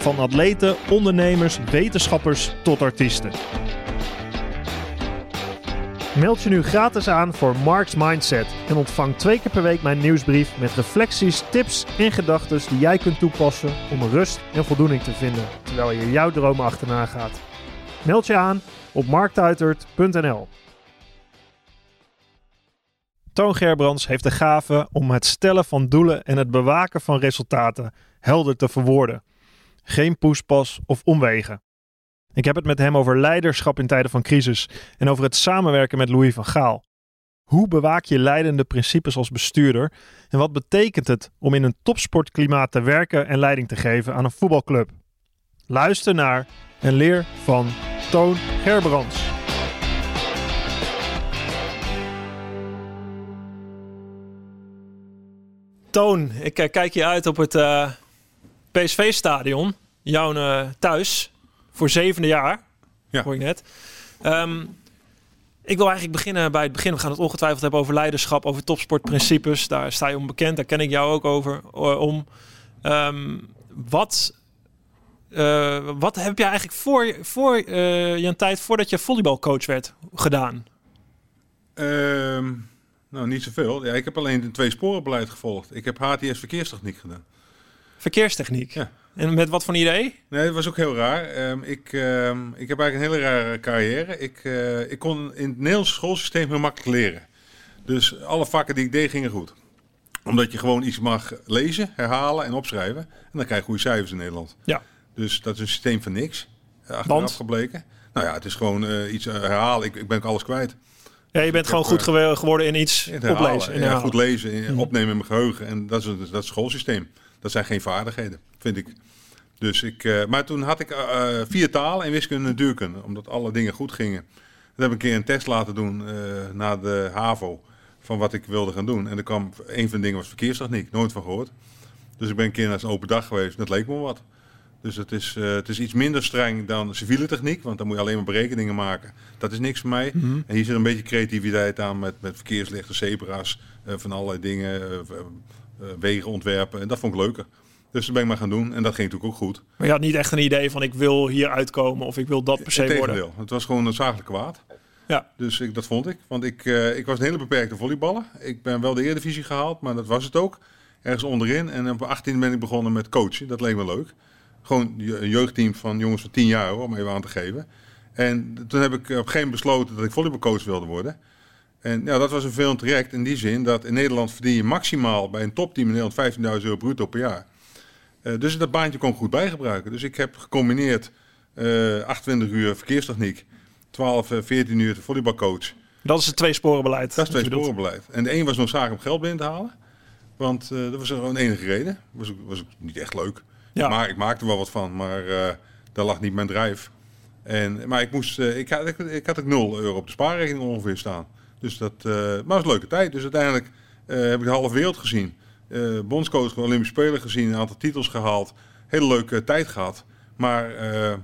Van atleten, ondernemers, wetenschappers tot artiesten. Meld je nu gratis aan voor Mark's Mindset en ontvang twee keer per week mijn nieuwsbrief met reflecties, tips en gedachten die jij kunt toepassen om rust en voldoening te vinden terwijl je jouw dromen achterna gaat. Meld je aan op marktuitert.nl. Toon Gerbrands heeft de gave om het stellen van doelen en het bewaken van resultaten helder te verwoorden. Geen poespas of omwegen. Ik heb het met hem over leiderschap in tijden van crisis en over het samenwerken met Louis van Gaal. Hoe bewaak je leidende principes als bestuurder en wat betekent het om in een topsportklimaat te werken en leiding te geven aan een voetbalclub? Luister naar en leer van Toon Gerbrands. Toon, ik eh, kijk je uit op het uh, PSV-stadion, jouw uh, thuis, voor zevende jaar, Ja. hoor ik net. Ehm, ik wil eigenlijk beginnen bij het begin. We gaan het ongetwijfeld hebben over leiderschap, over topsportprincipes. Daar sta je onbekend, daar ken ik jou ook over eh, om. Ehm, wat, eh, wat heb je eigenlijk voor, voor eh, je een tijd voordat je volleybalcoach werd gedaan? Ehm, nou, niet zoveel. Ja, ik heb alleen een twee sporenbeleid gevolgd. Ik heb HTS verkeerstechniek gedaan. Verkeerstechniek. Ja. En met wat voor idee? Nee, dat was ook heel raar. Ehm, ik, ehm, ik heb eigenlijk een hele rare carrière. Ik, eh, ik kon in het Nederlandse schoolsysteem heel makkelijk leren. Dus alle vakken die ik deed gingen goed. Omdat je gewoon iets mag lezen, herhalen en opschrijven. En dan krijg je goede cijfers in Nederland. Ja. Dus dat is een systeem van niks. eh, Achteraf Want? gebleken. Nou ja, het is gewoon eh, iets herhalen. Ik, ik ben ook alles kwijt. Ja, je bent Ik gewoon heb, goed geworden in iets In oplezen. ja, goed lezen, in- Mhm. opnemen in mijn geheugen. En dat is, dat schoolsysteem. Dat zijn geen vaardigheden, vind ik. Dus ik eh, maar toen had ik eh, eh, vier talen en wiskunde en natuurkunde. Omdat alle dingen goed gingen. Dan heb ik een keer een test laten doen eh na de HAVO. Van wat ik wilde gaan doen. En er kwam, een van de dingen was verkeerstechniek. Nooit van gehoord. Dus ik ben een keer naar zo'n open dag geweest. Dat leek me wat. Dus het is, het is iets minder streng dan civiele techniek. Want dan moet je alleen maar berekeningen maken. Dat is niks voor mij. Mhm. En hier zit een beetje creativiteit aan met, met verkeerslichten, zebra's, van allerlei dingen, wegen ontwerpen. En dat vond ik leuker. Dus dat ben ik maar gaan doen. En dat ging natuurlijk ook goed. Maar je had niet echt een idee van ik wil hier uitkomen of ik wil dat per se worden. Integendeel. Het was gewoon noodzakelijk kwaad. Ja. Dus ik, dat vond ik. Want ik, eh, ik was een hele beperkte volleyballer. Ik ben wel de Eredivisie gehaald, maar dat was het ook. Ergens onderin. En op 18 ben ik begonnen met coachen. Dat leek me leuk. Gewoon een jeugdteam van jongens van 10 jaar, hoor, om even aan te geven. En toen heb ik op een gegeven moment besloten dat ik volleybalcoach wilde worden. En ja, dat was een veel traject in die zin dat in Nederland verdien je maximaal bij een topteam in Nederland 15.000 euro bruto per jaar. Eh, dus dat baantje kon ik goed bijgebruiken. Dus ik heb gecombineerd eh 28 uur verkeerstechniek, 12, eh, 14 uur de volleybalcoach. Dat is het twee sporenbeleid. Dat is twee je bedoelt. sporenbeleid. En de een was noodzakelijk om geld binnen te halen. Want eh, dat was gewoon de enige reden. Was was ook niet echt leuk. Ja. Maar ik maakte er wel wat van, maar eh daar lag niet mijn drijf. En, maar ik, moest, eh, ik, had, ik, ik had ook 0 euro op de spaarrekening ongeveer staan. Dus dat, eh, maar het was een leuke tijd. Dus uiteindelijk eh, heb ik de halve wereld gezien. Eh bondscoach van Olympische Spelen gezien, een aantal titels gehaald. Hele leuke tijd gehad. Maar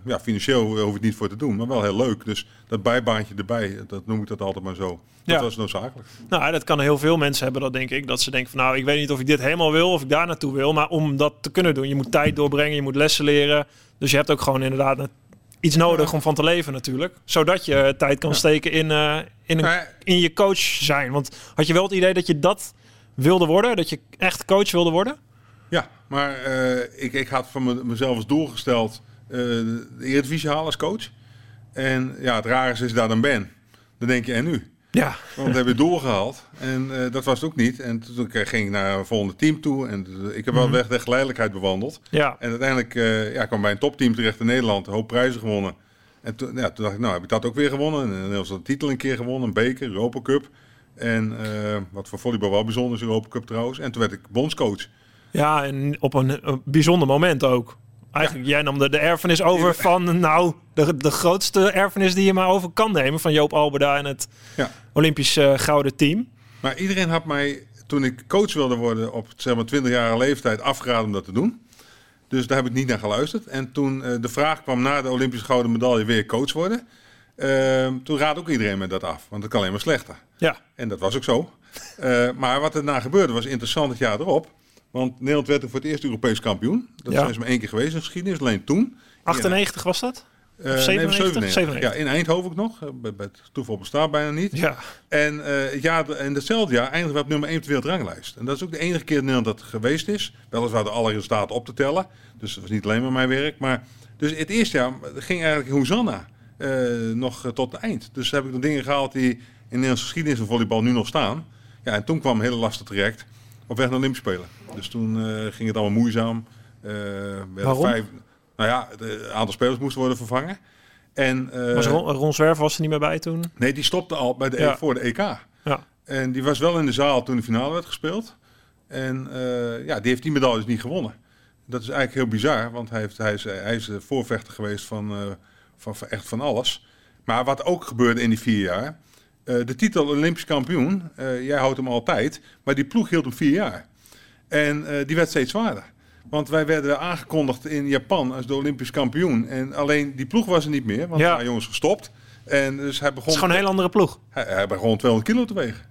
ja, financieel hoef ik het niet voor te doen, maar wel heel leuk. Dus dat bijbaantje erbij, dat noem ik dat altijd maar zo. Dat Ja. was noodzakelijk. Nou, dat kan heel veel mensen hebben, dat denk ik. Dat ze denken van nou, ik weet niet of ik dit helemaal wil of ik daar naartoe wil. Maar om dat te kunnen doen, je moet tijd doorbrengen, je moet lessen leren. Dus je hebt ook gewoon inderdaad iets nodig om van te leven natuurlijk. Zodat je tijd kan steken in, eh, in, een, in je coach zijn. Want had je wel het idee dat je dat wilde worden? Dat je echt coach wilde worden? Ja, maar eh, ik, ik had van me- mezelf als doel gesteld eh, de Eredivisie halen als coach. En ja, het rare is je daar dan ben. Dan denk je, en nu? Ja. Want we hebben doorgehaald. En eh, dat was het ook niet. En toen ging ik naar een volgende team toe. En ik heb wel Mhm. weg de geleidelijkheid bewandeld. Ja. En uiteindelijk eh ja, kwam bij een topteam terecht in Nederland. Een hoop prijzen gewonnen. En toen, ja, toen dacht ik, nou heb ik dat ook weer gewonnen. En Nederlands een titel een keer gewonnen. Een beker, Europa Cup. En eh, wat voor volleybal wel bijzonder is, Europa Cup trouwens. En toen werd ik bondscoach. Ja, en op een, een bijzonder moment ook. Eigenlijk, jij nam de, de erfenis over van, nou, de, de grootste erfenis die je maar over kan nemen. Van Joop Alberda en het Ja. Olympisch eh, gouden team. Maar iedereen had mij, toen ik coach wilde worden op zeg maar 20-jarige leeftijd, afgeraden om dat te doen. Dus daar heb ik niet naar geluisterd. En toen eh, de vraag kwam na de Olympische gouden medaille weer coach worden. eh, toen raadde ook iedereen me dat af, want het kan alleen maar slechter. Ja, En dat was ook zo. Eh, maar wat er na gebeurde was interessant het jaar erop. Want Nederland werd toen voor het eerst Europees kampioen. Dat Ja. zijn ze maar één keer geweest in de geschiedenis, alleen toen. 98 was dat? Eh, Of nee, 97? 97. Ja, in Eindhoven ook nog. Eh, Bij, bij het toeval bestaat bijna niet. Ja. En, eh, het jaar, en datzelfde jaar eindigen we op nummer 1 op de wereldranglijst. En dat is ook de enige keer in Nederland dat geweest is. Weliswaar de alle resultaten op te tellen. Dus dat was niet alleen maar mijn werk. Maar dus het eerste jaar ging eigenlijk Hosanna eh nog eh, tot het eind. Dus heb ik de dingen gehaald die in de Nederlandse geschiedenis van volleybal nu nog staan. Ja, en toen kwam een hele lastig traject op weg naar de Olympische Spelen. Dus toen eh, ging het allemaal moeizaam. Eh, werden Waarom? Vijf, nou ja, het aantal spelers moesten worden vervangen. En, eh, Was Ron, Ron Zwerver was er niet meer bij toen? Nee, die stopte al bij de, Ja. voor de EK. Ja. En die was wel in de zaal toen de finale werd gespeeld. En ja, die heeft die medailles niet gewonnen. Dat is eigenlijk heel bizar, want hij, heeft, hij, is, hij is de voorvechter geweest van, van, van echt van alles. Maar wat ook gebeurde in die vier jaar, de titel Olympisch kampioen, jij houdt hem altijd, maar die ploeg hield hem vier jaar. En eh, die werd steeds zwaarder. Want wij werden aangekondigd in Japan als de Olympisch kampioen. En alleen die ploeg was er niet meer, want Ja. waren jongens gestopt. En dus hij Het begon is gewoon een hele andere ploeg. hij, hij begon 200 kilo te wegen.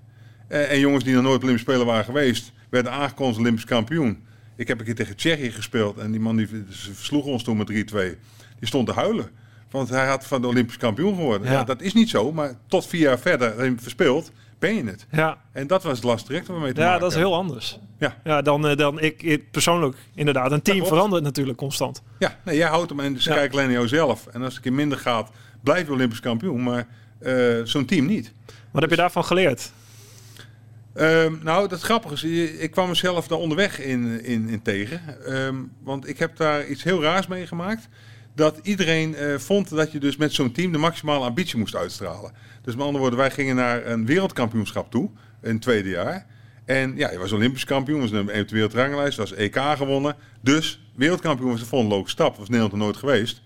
En, en jongens die nog nooit Olympisch Spelen waren geweest, werden aangekondigd als Olympisch kampioen. Ik heb een keer tegen Tsjechië gespeeld en die man die ze versloeg ons toen met 3-2. Die stond te huilen. Want hij had van de Olympisch kampioen geworden. Ja. Dat is niet zo, maar tot vier jaar verder en verspeeld ben je het. Ja, En dat was lastig direct waar we mee te ja maken dat is heel anders. Ja. Ja, dan, eh, dan ik, ik persoonlijk inderdaad. Een team verandert natuurlijk constant. Ja, nee, jij houdt hem en ze Ja. kijken alleen naar jouzelf. En als het een keer minder gaat, blijf je Olympisch kampioen. Maar eh, zo'n team niet. Wat heb je daarvan geleerd? Ehm, nou, dat grappige is, ik kwam mezelf daar onderweg in, in, in tegen. Ehm, want ik heb daar iets heel raars meegemaakt. Dat iedereen eh, vond dat je dus met zo'n team de maximale ambitie moest uitstralen. Dus met andere woorden, wij gingen naar een wereldkampioenschap toe in het tweede jaar. En ja, je was Olympisch kampioen, was nummer 1 op de wereldranglijst, was EK gewonnen. Dus wereldkampioen was de volgende logische stap, was Nederland er nooit geweest.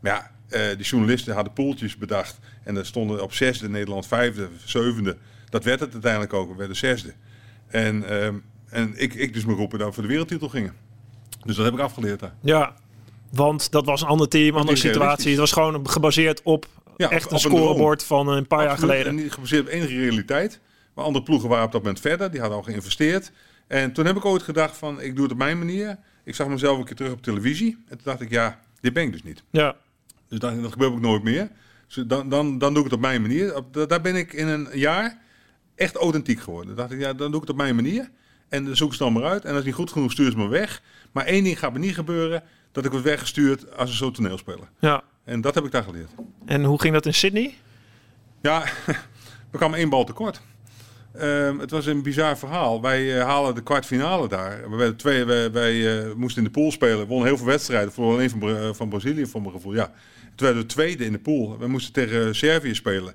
Maar ja, eh de journalisten hadden poeltjes bedacht. En er stonden op zesde, Nederland vijfde, zevende. Dat werd het uiteindelijk ook, we werden zesde. En, ehm, en ik, ik dus me roepen dat voor de wereldtitel gingen. Dus dat heb ik afgeleerd daar. Ja, want dat was een ander team, andere niet situatie. Het was gewoon gebaseerd op Ja, echt op- een op een scorebord van een paar jaar geleden. En niet gebaseerd op enige realiteit. Maar andere ploegen waren op dat moment verder. Die hadden al geïnvesteerd. En toen heb ik ooit gedacht van, ik doe het op mijn manier. Ik zag mezelf een keer terug op televisie. En toen dacht ik, ja, dit ben ik dus niet. Ja, Dus dan, dat gebeurt ook nooit meer. Dus dan, dan, dan doe ik het op mijn manier. Op, daar ben ik in een jaar echt authentiek geworden. Dan dacht ik, ja, dan doe ik het op mijn manier. En dan zoek ze dan maar uit. En als het niet goed genoeg, stuur ze me weg. Maar één ding gaat me niet gebeuren. Dat ik word weggestuurd als een soort toneelspeler. ja. En dat heb ik daar geleerd. En hoe ging dat in Sydney? Ja, we kwamen één bal tekort. Ehm, het was een bizar verhaal. Wij eh, halen de kwartfinale daar. We werden twee, wij, wij eh, moesten in de pool spelen. We wonnen heel veel wedstrijden. Voor alleen van, Bra- eh, van Brazilië, voor mijn gevoel. Ja. Toen werden we tweede in de pool. We moesten tegen Servië spelen.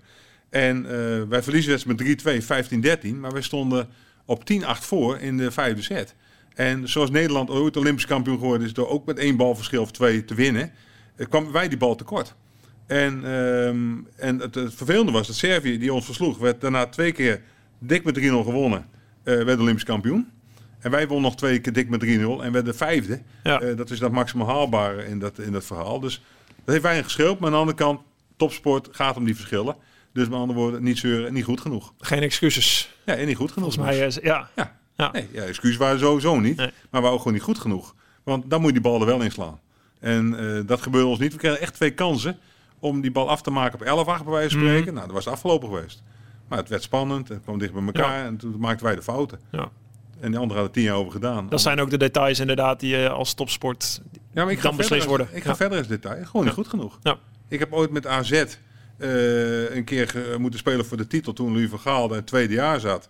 En eh, wij verliezen wedstrijd met 3-2, 15-13. Maar wij stonden op 10-8 voor in de vijfde set. En zoals Nederland ooit Olympisch kampioen geworden is... door ook met één balverschil of twee te winnen... eh, kwamen wij die bal tekort. En, ehm, en het, het vervelende was dat Servië, die ons versloeg, werd daarna twee keer dik met 3-0 gewonnen. eh werd Olympisch kampioen. En wij wonnen nog twee keer dik met 3-0 en werden vijfde. Ja. Eh, dat is dat maximaal haalbare in dat, in dat verhaal. Dus dat heeft weinig geschild. Maar aan de andere kant, topsport gaat om die verschillen. Dus met andere woorden, niet zeuren, niet goed genoeg. Geen excuses. Ja, en niet goed genoeg. Volgens mij, is, ja. Ja. Ja. Nee, ja, excuus waren sowieso niet. Nee. Maar we waren ook gewoon niet goed genoeg. Want dan moet je die bal er wel in slaan. En eh, dat gebeurde ons niet. We kregen echt twee kansen om die bal af te maken op 11 8 bij wijze van Mhm. spreken. Nou, dat was afgelopen geweest. Maar het werd spannend. Het kwam dicht bij elkaar. En toen maakten wij de fouten. Ja. En die anderen hadden tien jaar over gedaan. Dat zijn ook de details inderdaad die je als topsport... ja, maar ik ga dan beslist worden. Ik ga Ja. verder als detail. Gewoon niet goed genoeg. Ja. Ik heb ooit met AZ eh, een keer moeten spelen voor de titel toen Louis van Gaal in het tweede jaar zat.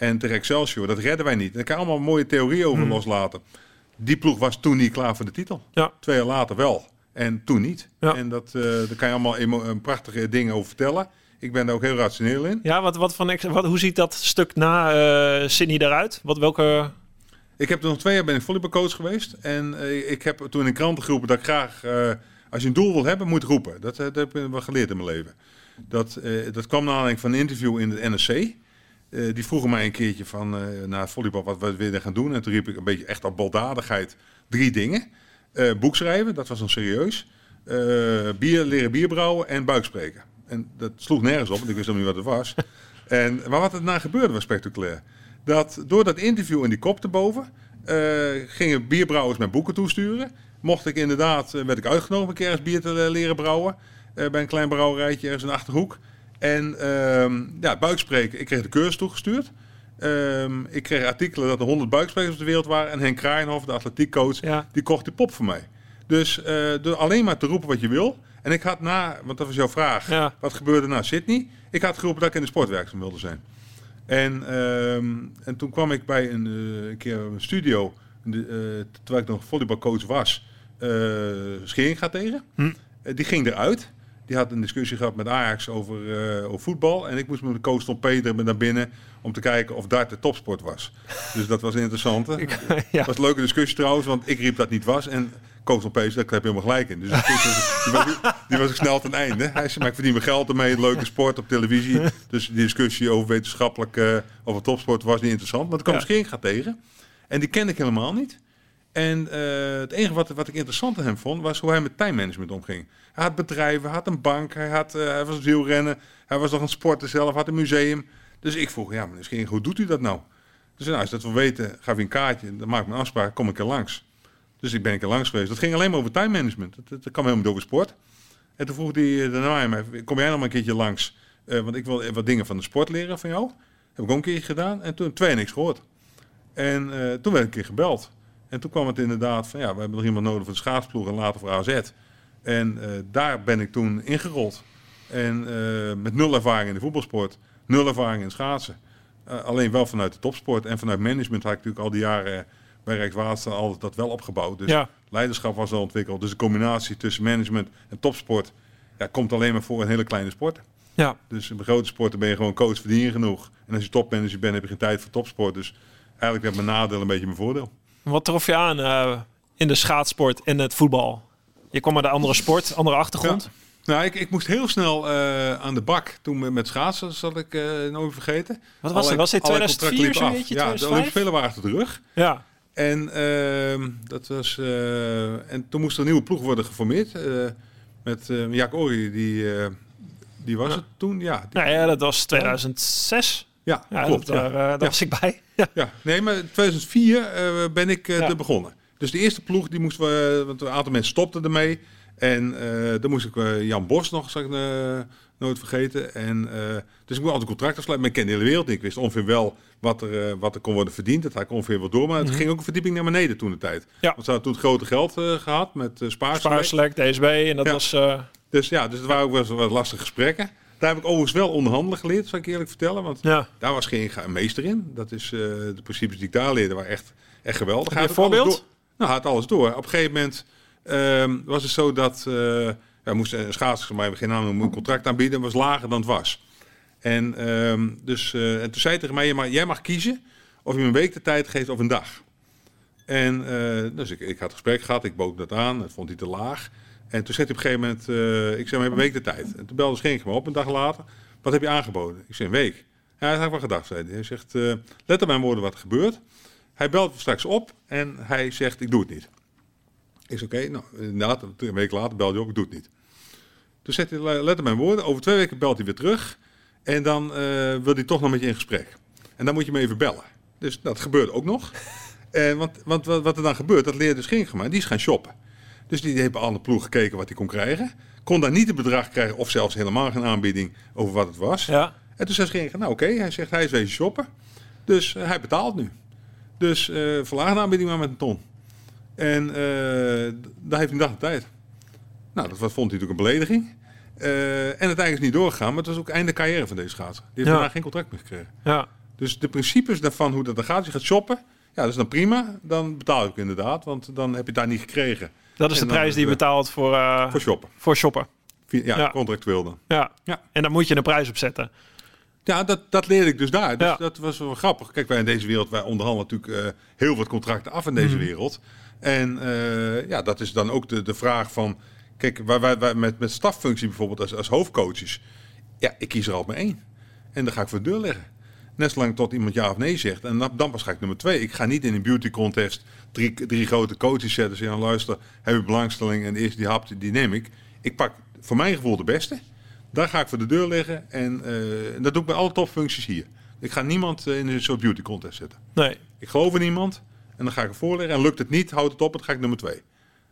En tegen Excelsior. Dat redden wij niet. Daar kan je allemaal mooie theorieën over Hmm. loslaten. Die ploeg was toen niet klaar voor de titel. Ja. Twee jaar later wel. En toen niet. Ja. En dat, eh, daar kan je allemaal eh, prachtige dingen over vertellen. Ik ben daar ook heel rationeel in. Ja, wat, wat van, wat, hoe ziet dat stuk na eh Sydney eruit? Wat, welke... Ik heb er nog twee jaar ben ik volleybalcoach geweest. En ik heb toen in kranten geroepen dat ik graag, als je een doel wil hebben, moet roepen. Dat, dat heb ik wel geleerd in mijn leven. Dat, dat kwam naar aanleiding van een interview in het NRC. Eh, die vroegen mij een keertje van, eh na volleybal, wat, wat wil je gaan doen? En toen riep ik een beetje echt op baldadigheid drie dingen. Eh boek schrijven, dat was dan serieus. Bier, leren bier brouwen en buikspreken. En dat sloeg nergens op, want ik wist nog niet wat het was. En, maar wat er na gebeurde was spectaculair. Dat door dat interview en die kop erboven, eh, gingen bierbrouwers mijn boeken toesturen. Mocht ik inderdaad, werd ik uitgenodigd een keer bier te le- leren brouwen. bij een klein brouwerijtje ergens in de Achterhoek. En ehm ja, buikspreken, ik kreeg de cursus toegestuurd. Ehm, ik kreeg artikelen dat er 100 buiksprekers op de wereld waren. En Henk Kraaienhoff, de atletiekcoach, Ja. die kocht die pop voor mij. Dus eh, door alleen maar te roepen wat je wil. En ik had na, want dat was jouw vraag, Ja. wat gebeurde na Sydney? Ik had geroepen dat ik in de sport werkzaam wilde zijn. En, ehm, en toen kwam ik bij een, eh, een keer een studio, de, eh, terwijl ik nog volleybalcoach was, eh Schering gaat tegen. Hm. Die ging eruit. Die had een discussie gehad met Ajax over, eh, over voetbal. En ik moest met de coach Tom Peter naar binnen om te kijken of dart de topsport was. Dus dat was interessant. ja. Dat was een leuke discussie trouwens, want ik riep dat niet was. En coach Tom Peter, daar heb je helemaal gelijk in. Dus die was, die was, ook snel ten einde. Hij zei, maar ik verdien mijn geld ermee, leuke sport op televisie. Dus die discussie over wetenschappelijk, eh over topsport was niet interessant. Want ik kwam Ja. misschien gaat tegen. En die kende ik helemaal niet. En eh, het enige wat, wat ik interessant aan hem vond, was hoe hij met timemanagement omging. Hij had bedrijven, hij had een bank, hij, had, eh, hij was wielrennen, hij was nog een sporter zelf, had een museum. Dus ik vroeg, ja Schering, hoe doet u dat nou? Dus nou, als dat wil weten, gaf je een kaartje, dan maak ik een afspraak, kom ik er langs. Dus ik ben een keer langs geweest. Dat ging alleen maar over time management. Dat, dat, kwam helemaal niet over sport. En toen vroeg hij eh, daarna mij, kom jij nog maar een keertje langs? Eh, want ik wil wat dingen van de sport leren van jou. Heb ik ook een keertje gedaan. En toen twee niks gehoord. En toen werd ik een keer gebeld. En toen kwam het inderdaad van, ja, we hebben nog iemand nodig voor de schaatsploeg en later voor AZ. En eh, daar ben ik toen ingerold. En eh, met nul ervaring in de voetbalsport, nul ervaring in schaatsen. Eh, alleen wel vanuit de topsport en vanuit management had ik natuurlijk al die jaren bij Rijkswaterstaat altijd dat wel opgebouwd. Dus Ja. leiderschap was al ontwikkeld. Dus de combinatie tussen management en topsport ja, komt alleen maar voor een hele kleine sport. ja. Dus in grote sporten ben je gewoon coach, verdien je genoeg. En als je topmanager bent, heb je geen tijd voor topsport. Dus eigenlijk werd mijn nadeel een beetje mijn voordeel. Wat trof je aan in de schaatsport en het voetbal? Je kwam uit een andere sport, andere achtergrond. Nou, ik, ik moest heel snel eh, aan de bak toen met- schaatsen, dat zal ik eh, nooit vergeten. Wat was het? Was dit alle 2004 contracten zo'n liepen af. beetje? Ja, de 2005? Olympische Spelen waren achter de rug. Ja. En, dat was, en toen moest er een nieuwe ploeg worden geformeerd. eh, met Jaak Ori, die, die was Ja. het toen. Ja, die- Nou ja, dat was 2006. ja, Ja, klopt. dat, daar, was ik bij. Ja. Nee, maar in 2004 eh, ben ik te begonnen. Dus de eerste ploeg, die moesten we, want een aantal mensen stopten ermee. En eh dan moest ik eh, Jan Bos nog, zal ik eh, nooit vergeten. En, dus ik moet altijd contracten sluiten. Maar ik ken de hele wereld niet. Ik wist ongeveer wel wat er, wat er kon worden verdiend. Dat had ik ongeveer wel door. Maar het Mhm. ging ook een verdieping naar beneden toen de tijd. Ja. Want ze hadden toen het grote geld eh, gehad met uh, spaarselect. DSB. En dat Ja. was... Dus ja, dus het waren ook wel wat lastige gesprekken. Daar heb ik overigens wel onderhandelen geleerd, zal ik eerlijk vertellen. Want ja. daar was geen meester in. Dat is de principes die ik daar leerde, waren echt, echt geweldig. Een voorbeeld? Nou, had alles door. Op een gegeven moment ehm, was het zo dat eh ja, moest een schaatser, maar geen naam noemen, een contract aanbieden. was lager dan het was. En, ehm, dus, eh, en toen zei hij tegen mij, jij mag kiezen of je me een week de tijd geeft of een dag. En eh, dus ik, ik had gesprek gehad, ik bood dat aan, dat vond hij te laag. En toen zei hij op een gegeven moment, eh, ik zei, je hebt een week de tijd. En toen belde Schenk me op een dag later, wat heb je aangeboden? Ik zei, een week. Ja, dat had ik wel gedacht, zei hij. Hij zegt, eh, let op mijn woorden wat er gebeurt. Hij belt straks op en hij zegt, ik doe het niet. Zei, oké, nou, inderdaad, een week later belde hij op, ik doe het niet. Toen zegt hij, let op mijn woorden, over twee weken belt hij weer terug. En dan eh, wil hij toch nog met je in gesprek. En dan moet je me even bellen. Dus dat gebeurt ook nog. En want, want wat, wat er dan gebeurt, dat leerde dus Ginkema, die is gaan shoppen. Dus die heeft bij alle ploeg gekeken wat hij kon krijgen. Kon daar niet het bedrag krijgen of zelfs helemaal geen aanbieding over wat het was. ja. En toen zei Ginkema, nou oké, hij zegt hij is wezen shoppen. Dus eh, hij betaalt nu. Dus eh verlaag de aanbieding maar met een ton. En d- daar heeft hij een dag de tijd. Nou, dat vond hij natuurlijk een belediging. Eh, en uiteindelijk is niet doorgegaan, maar het was ook einde carrière van deze schaatser. Die heeft Ja. daarna geen contract meer gekregen. ja. Dus de principes daarvan, hoe dat dan gaat, je gaat shoppen. Ja, dat is dan prima. Dan betaal ik inderdaad, want dan heb je het daar niet gekregen Dat is de En dan prijs die je betaalt voor, voor shoppen. voor shoppen. Ja, Ja. contractueel dan. Ja. Ja. En daar moet je een prijs op zetten. Ja, dat, dat leerde ik dus daar. Dus Ja. dat was wel grappig. Kijk, wij in deze wereld, wij onderhandelen natuurlijk eh, heel wat contracten af in deze Mhm. wereld. En eh, ja, dat is dan ook de, de vraag van... Kijk, waar wij, wij met, met staffunctie bijvoorbeeld als, als hoofdcoaches... Ja, ik kies er al maar één. En dan ga ik voor de deur leggen. Net zolang tot iemand ja of nee zegt. En dan, dan pas ga ik nummer twee. Ik ga niet in een beauty contest drie, drie grote coaches zetten. Zeggen, luister, heb je belangstelling? En de eerste die hapt, die neem ik. Ik pak voor mijn gevoel de beste. Daar ga ik voor de deur leggen. En eh, en dat doe ik bij alle topfuncties hier. Ik ga niemand eh, in een soort beauty contest zetten. Nee. Ik geloof in iemand. En dan ga ik het voorleggen. En lukt het niet, houd het op. Dan ga ik nummer twee.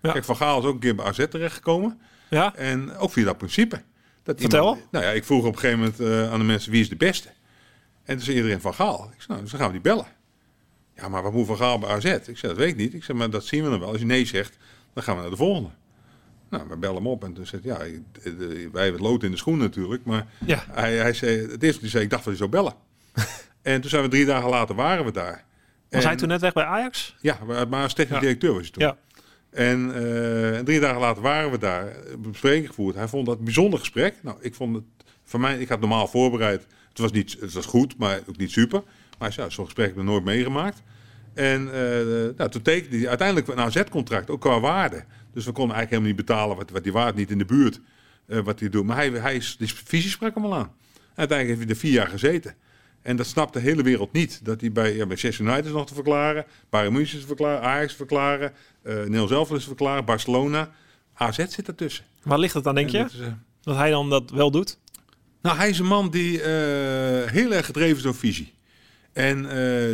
Ja. Kijk, Van Gaal is ook een keer bij AZ terechtgekomen. Ja? En ook via dat principe. Dat Vertel. Iemand, nou ja, ik vroeg op een gegeven moment eh, aan de mensen wie is de beste. En toen zei iedereen van Gaal. Ik zei, nou, dus dan gaan we die bellen. Ja, maar wat moet Van Gaal bij AZ? Ik zei, dat weet ik niet. Ik zei, maar dat zien we dan wel. Als je nee zegt, dan gaan we naar de volgende. Nou, we bellen hem op en toen zei hij, ja, eh, wij hebben het lood in de schoen natuurlijk. Maar Ja. hij, hij zei, het eerste hij zei, ik dacht dat hij zou bellen. en toen zijn we drie dagen later, waren we daar. Was En- hij toen net weg bij Ajax? Ja, maar als technisch Ja. directeur was hij toen. Ja. En eh, drie dagen later waren we daar, een bespreking gevoerd. Hij vond dat een bijzonder gesprek. Nou, ik vond het, voor mij, ik had normaal voorbereid. Het was, niet, het was goed, maar ook niet super. Maar ja, zo'n gesprek heb ik nog nooit meegemaakt. En eh, nou, toen tekende hij uiteindelijk een AZ-contract, ook qua waarde. Dus we konden eigenlijk helemaal niet betalen wat, wat die waard niet in de buurt eh, wat hij doet. Maar hij, hij is, die visie sprak hem al aan. Uiteindelijk heeft hij er vier jaar gezeten. En dat snapt de hele wereld niet. Dat hij bij, ja, bij Manchester United is nog te verklaren, Bayern München is te verklaren, Ajax te verklaren, eh Nederland zelf is te verklaren, Barcelona. AZ zit ertussen. Waar ligt het dan, denk En je? dat is, eh, Dat hij dan dat wel doet? nou, hij is een man die eh, heel erg gedreven is door visie. En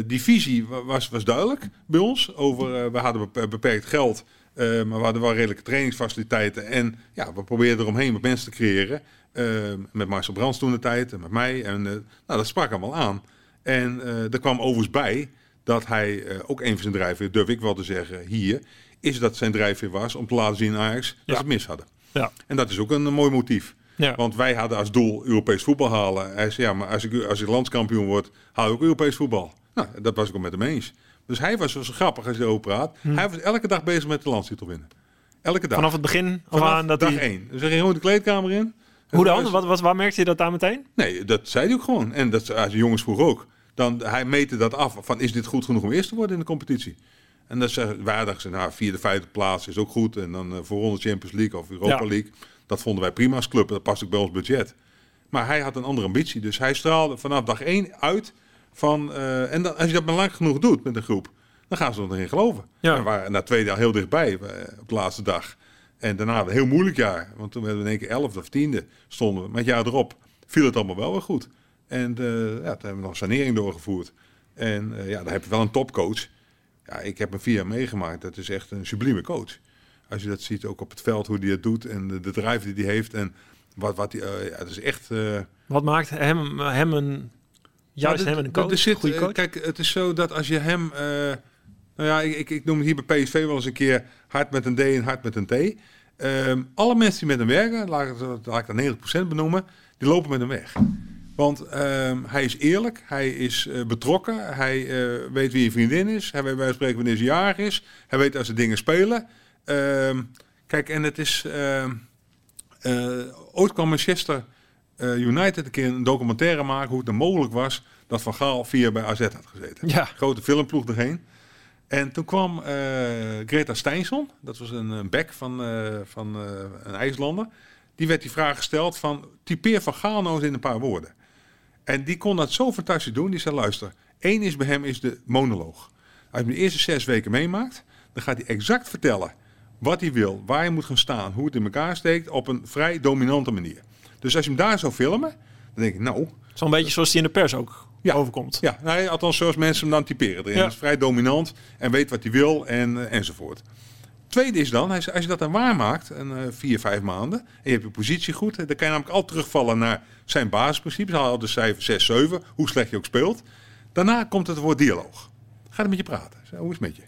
die visie wa- was, was duidelijk bij ons. Over, we hadden bep- beperkt geld, eh, maar we hadden wel redelijke trainingsfaciliteiten. En ja, we probeerden eromheen wat mensen te creëren. Eh, met Marcel Brands toen de tijd en met mij. En eh, nou, dat sprak hem wel aan. En er kwam overigens bij dat hij ook een van zijn drijfveer, durf ik wel te zeggen, hier, is dat zijn drijfveer was om te laten zien aan Ajax dat Ja. ze het mis hadden. Ja. En dat is ook een, mooi motief. Ja. Want wij hadden als doel Europees voetbal halen. Hij zei, ja, maar als ik, als ik landskampioen word, haal ik ook Europees voetbal. Nou, dat was ik ook met hem eens. Dus hij was zo grappig als je erover praat. Hij was elke dag bezig met de landstitel winnen. Elke dag. Vanaf het begin af Vanaf aan dat dag hij... één. Dus hij ging gewoon de kleedkamer in. Hoe dan? was- Wat, wat, waar merkte je dat aan meteen? Nee, dat zei hij ook gewoon. En dat als de jongens vroeg ook. Dan, hij meette dat af van is dit goed genoeg om eerst te worden in de competitie? En dat zeggen wij dachten, nou, vierde, vijfde plaats is ook goed. En dan eh, voor ronde Champions League of Europa Ja. League. Dat vonden wij prima als club. Dat past ook bij ons budget. Maar hij had een andere ambitie. Dus hij straalde vanaf dag één uit van... eh, en dan, als je dat maar lang genoeg doet met een groep, dan gaan ze erin geloven. Ja. We waren na twee jaar heel dichtbij eh, op de laatste dag. En daarna een heel moeilijk jaar. Want toen werden we in één keer elfde of tiende stonden we. Maar het jaar erop viel het allemaal wel weer goed. En eh, ja, toen hebben we nog sanering doorgevoerd. En eh, ja, dan heb je wel een topcoach. Ja, ik heb hem vier jaar meegemaakt. Dat is echt een sublieme coach. Als je dat ziet, ook op het veld, hoe hij het doet. En de, de drive die hij heeft. En wat, wat eh, ja, dat is echt... Wat maakt hem, hem een... Juist nou, hem een coach, zit, goede eh, coach? Kijk, het is zo dat als je hem... eh, nou ja, ik, ik, ik noem het hier bij PSV wel eens een keer hard met een D en hard met een T. Ehm, alle mensen die met hem werken, laat ik, het- laat ik dat 90% benoemen, die lopen met hem weg. Want ehm, hij is eerlijk, hij is eh, betrokken, hij eh, weet wie je vriendin is, hij weet bij spreken wanneer ze jarig is, hij weet als ze dingen spelen. Ehm, kijk, en het is... ooit kwam Manchester United een keer een documentaire maken hoe het er mogelijk was dat Van Gaal vier bij AZ had gezeten. Ja. Grote filmploeg erheen. En toen kwam eh, Greta Steinsson, dat was een, een back van, eh, van eh, een IJslander. Die werd die vraag gesteld van typeer Van Gaal nou eens in een paar woorden. En die kon dat zo fantastisch doen. Die zei luister, één is bij hem is de monoloog. Als je hem de eerste zes weken meemaakt, dan gaat hij exact vertellen wat hij wil, waar hij moet gaan staan, hoe het in elkaar steekt op een vrij dominante manier. Dus als je hem daar zou filmen, dan denk ik nou, Zo'n beetje zoals hij in de pers ook Ja. overkomt. ja, nou, althans zoals mensen hem dan typeren erin. Ja. Dat is vrij dominant en weet wat hij wil en, eh, enzovoort. Tweede is dan, als je dat dan waarmaakt, een, eh, vier, vijf maanden, en je hebt je positie goed, dan kan je namelijk al terugvallen naar zijn basisprincipes. Haal al de cijfer 6, 7, hoe slecht je ook speelt. Daarna komt het woord dialoog. Gaat hij met je praten? Hoe is het met je?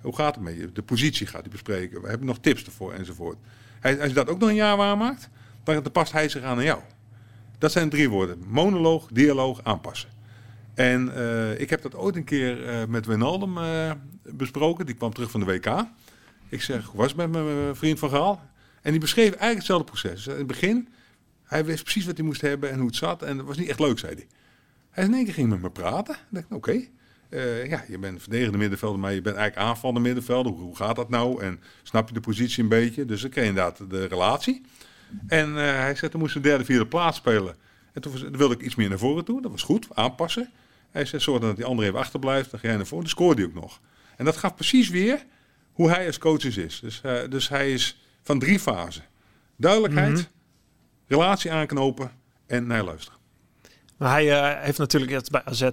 Hoe gaat het met je? De positie gaat hij bespreken. We hebben nog tips ervoor enzovoort. Hij, als je dat ook nog een jaar waarmaakt, dan dan past hij zich aan aan jou. Dat zijn drie woorden. Monoloog, dialoog, aanpassen. En eh, ik heb dat ooit een keer eh, met Wijnaldum eh, besproken. Die kwam terug van de WK. Ik zeg, was met mijn vriend Van Gaal? En die beschreef eigenlijk hetzelfde proces. In het begin, hij wist precies wat hij moest hebben en hoe het zat. En dat was niet echt leuk, zei hij. Hij in één keer ging met me praten. Ik dacht, oké. ja, je bent verdedigende middenvelder, maar je bent eigenlijk aanvallende middenvelder. Hoe, hoe gaat dat nou? En snap je de positie een beetje? Dus ik kreeg inderdaad de relatie. En eh, hij zei, toen moest de derde, vierde plaats spelen. En toen wilde ik iets meer naar voren toe. Dat was goed, aanpassen. Hij zei, zorg dat die andere even achterblijft. Dan ga jij naar voren. Dan scoorde hij ook nog. En dat gaf precies weer hoe hij als coach is. Dus, eh, dus hij is van drie fasen. Duidelijkheid, Mhm. relatie aanknopen en naar luisteren. Maar hij eh, heeft natuurlijk het bij AZ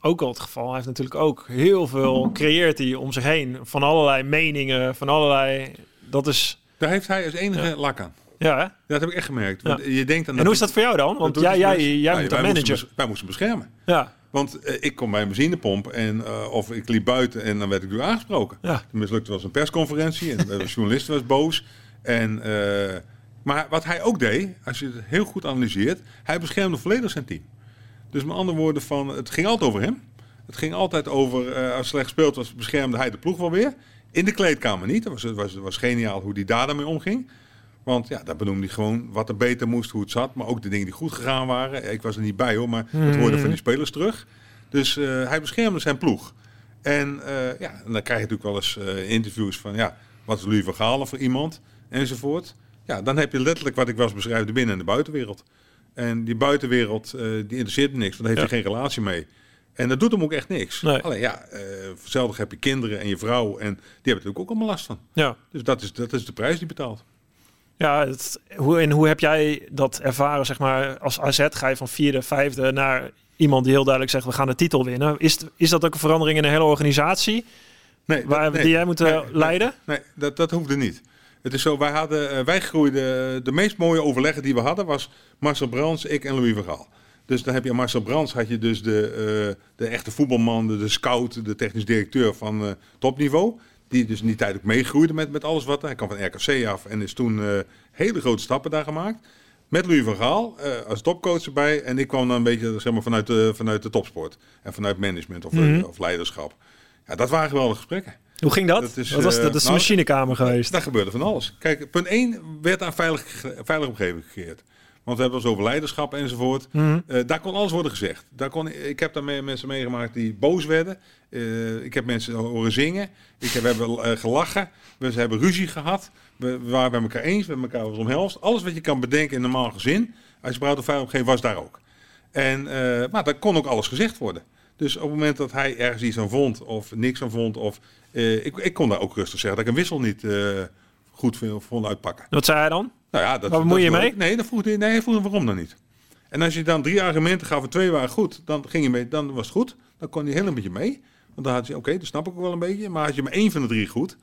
ook al het geval. Hij heeft natuurlijk ook heel veel creëert hij om zich heen van allerlei meningen, van allerlei. Dat is Daar heeft hij als enige Ja. lak aan. Ja. Hè? Dat heb ik echt gemerkt. Ja. Je denkt aan En hoe is dat voor jou dan? Want jij, hij jij, dus- jij Nou, moet een moesten manager. bes- wij moesten beschermen. Ja, Want eh, ik kom bij een benzinepomp en, eh, of ik liep buiten en dan werd ik door aangesproken. ja, Toen mislukte was een persconferentie en de journalist was boos. En, eh, maar wat hij ook deed, als je het heel goed analyseert, hij beschermde volledig zijn team. Dus met andere woorden, van, het ging altijd over hem. Het ging altijd over, als slecht gespeeld was, beschermde hij de ploeg wel weer. In de kleedkamer niet. Dat was, was, was geniaal hoe hij daar daarmee omging. Want ja, daar benoemde hij gewoon wat er beter moest, hoe het zat. Maar ook de dingen die goed gegaan waren. Ik was er niet bij hoor, maar het hoorde van die spelers terug. Dus eh, hij beschermde zijn ploeg. En eh, ja, en dan krijg je natuurlijk wel eens eh, interviews van, ja, wat is Louis van Gaal voor iemand? Enzovoort. Ja, dan heb je letterlijk wat ik was beschrijf, de binnen- en de buitenwereld. En die buitenwereld, die interesseert niks, want daar heeft hij geen relatie mee. En dat doet hem ook echt niks. Nee. Alleen ja, zelf heb je kinderen en je vrouw en die hebben natuurlijk ook allemaal last van. ja. Dus dat is, dat is de prijs die betaalt. Ja, het, hoe, en hoe heb jij dat ervaren, zeg maar, als AZ ga je van vierde, vijfde naar iemand die heel duidelijk zegt, we gaan de titel winnen. Is, is dat ook een verandering in de hele organisatie Nee, dat- waar, nee. die jij moet eh, Nee, nee. leiden? Nee, dat, dat hoefde niet. Het is zo, wij, hadden, eh, wij groeiden, de meest mooie overleggen die we hadden was Marcel Brands, ik en Louis van Gaal. Dus dan heb je Marcel Brands, had je dus de, eh, de echte voetbalman, de, de scout, de technisch directeur van eh, topniveau. Die dus in die tijd ook meegroeide met, met alles wat. Hij kwam van RKC af en is toen eh, hele grote stappen daar gemaakt. Met Louis van Gaal eh, als topcoach erbij. En ik kwam dan een beetje zeg maar, vanuit, de, vanuit de topsport. En vanuit management of, eh, Mhm. of leiderschap. Ja, dat waren geweldige gesprekken. Hoe ging dat? Dat is, Wat was dat? Dat is de nou, machinekamer geweest. Daar gebeurde van alles. Kijk, punt 1 werd aan veilig, veilige omgeving gecreëerd. Want we hebben het over leiderschap enzovoort. Eh, daar kon alles worden gezegd. Daar kon, ik heb daar mee- mensen meegemaakt die boos werden. Eh, ik heb mensen horen zingen. Ik heb, we hebben eh, gelachen. We hebben ruzie gehad. We, we waren bij elkaar eens. We hebben elkaar was omhelst. Alles wat je kan bedenken in een normaal gezin. Als je praat over omgeving was daar ook. En, maar daar kon ook alles gezegd worden. Dus op het moment dat hij ergens iets aan vond of niks aan vond. Of, ik, ik kon daar ook rustig zeggen dat ik een wissel niet goed vond uitpakken. Wat zei hij dan? Nou ja, dat, Waar bemoei dat je mee? Nee, dat vroeg hij, nee, hij vroeg waarom dan niet. En als je dan drie argumenten gaf en twee waren goed, dan ging je mee, dan was het goed. Dan kon hij heel een beetje mee. Want dan had je, oké, dat snap ik ook wel een beetje. Maar als je maar één van de drie goed,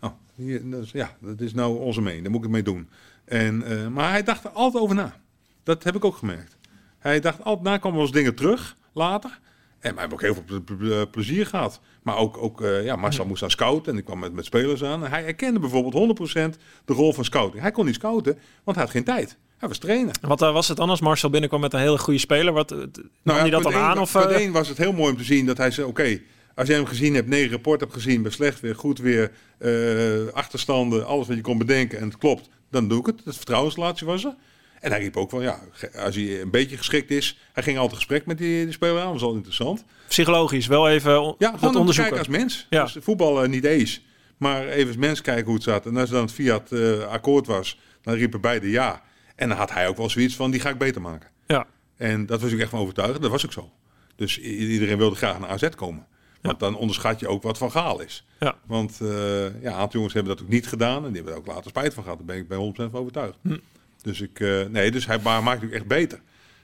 nou, hier, is, ja, dat is nou onze mening. Daar moet ik het mee doen. En, eh, maar hij dacht er altijd over na. Dat heb ik ook gemerkt. Hij dacht altijd na, kwamen wel eens dingen terug, later. En we hebben ook heel veel ple- ple- plezier gehad. Maar ook, ook eh, ja, Marcel moest aan scouten en ik kwam met, met spelers aan. En hij erkende bijvoorbeeld 100% de rol van scouting. Hij kon niet scouten, want hij had geen tijd. Hij was trainer. En Wat eh, was het dan als Marcel binnenkwam met een hele goede speler? Wat, nam hij dat dan één- aan? Of, één was het heel mooi om te zien dat hij zei, oké, als jij hem gezien hebt, negen rapport hebt gezien, bij slecht weer, goed weer, achterstanden, alles wat je kon bedenken en het klopt, dan doe ik het. Dat vertrouwensrelatie was er. En hij riep ook van, ja, als hij een beetje geschikt is, hij ging altijd gesprek met die, die speler aan, was al interessant. psychologisch wel even on- Ja, dat onderzoeken. kijken als mens. Ja. Dus voetbal eh, niet eens. Maar even als mens kijken hoe het zat. En als dan het Fiat eh, akkoord was, dan riepen beide ja. En dan had hij ook wel zoiets van, die ga ik beter maken. Ja. En dat was ik echt van overtuigd. Dat was ook zo. Dus iedereen wilde graag naar AZ komen. Want dan onderschat je ook wat Van Gaal is. Ja. Want eh, ja, een aantal jongens hebben dat ook niet gedaan. En die hebben er ook later spijt van gehad. Daar ben ik bij 100% van overtuigd. Hm. Dus, ik, eh, nee, dus hij ma- maakt het echt beter.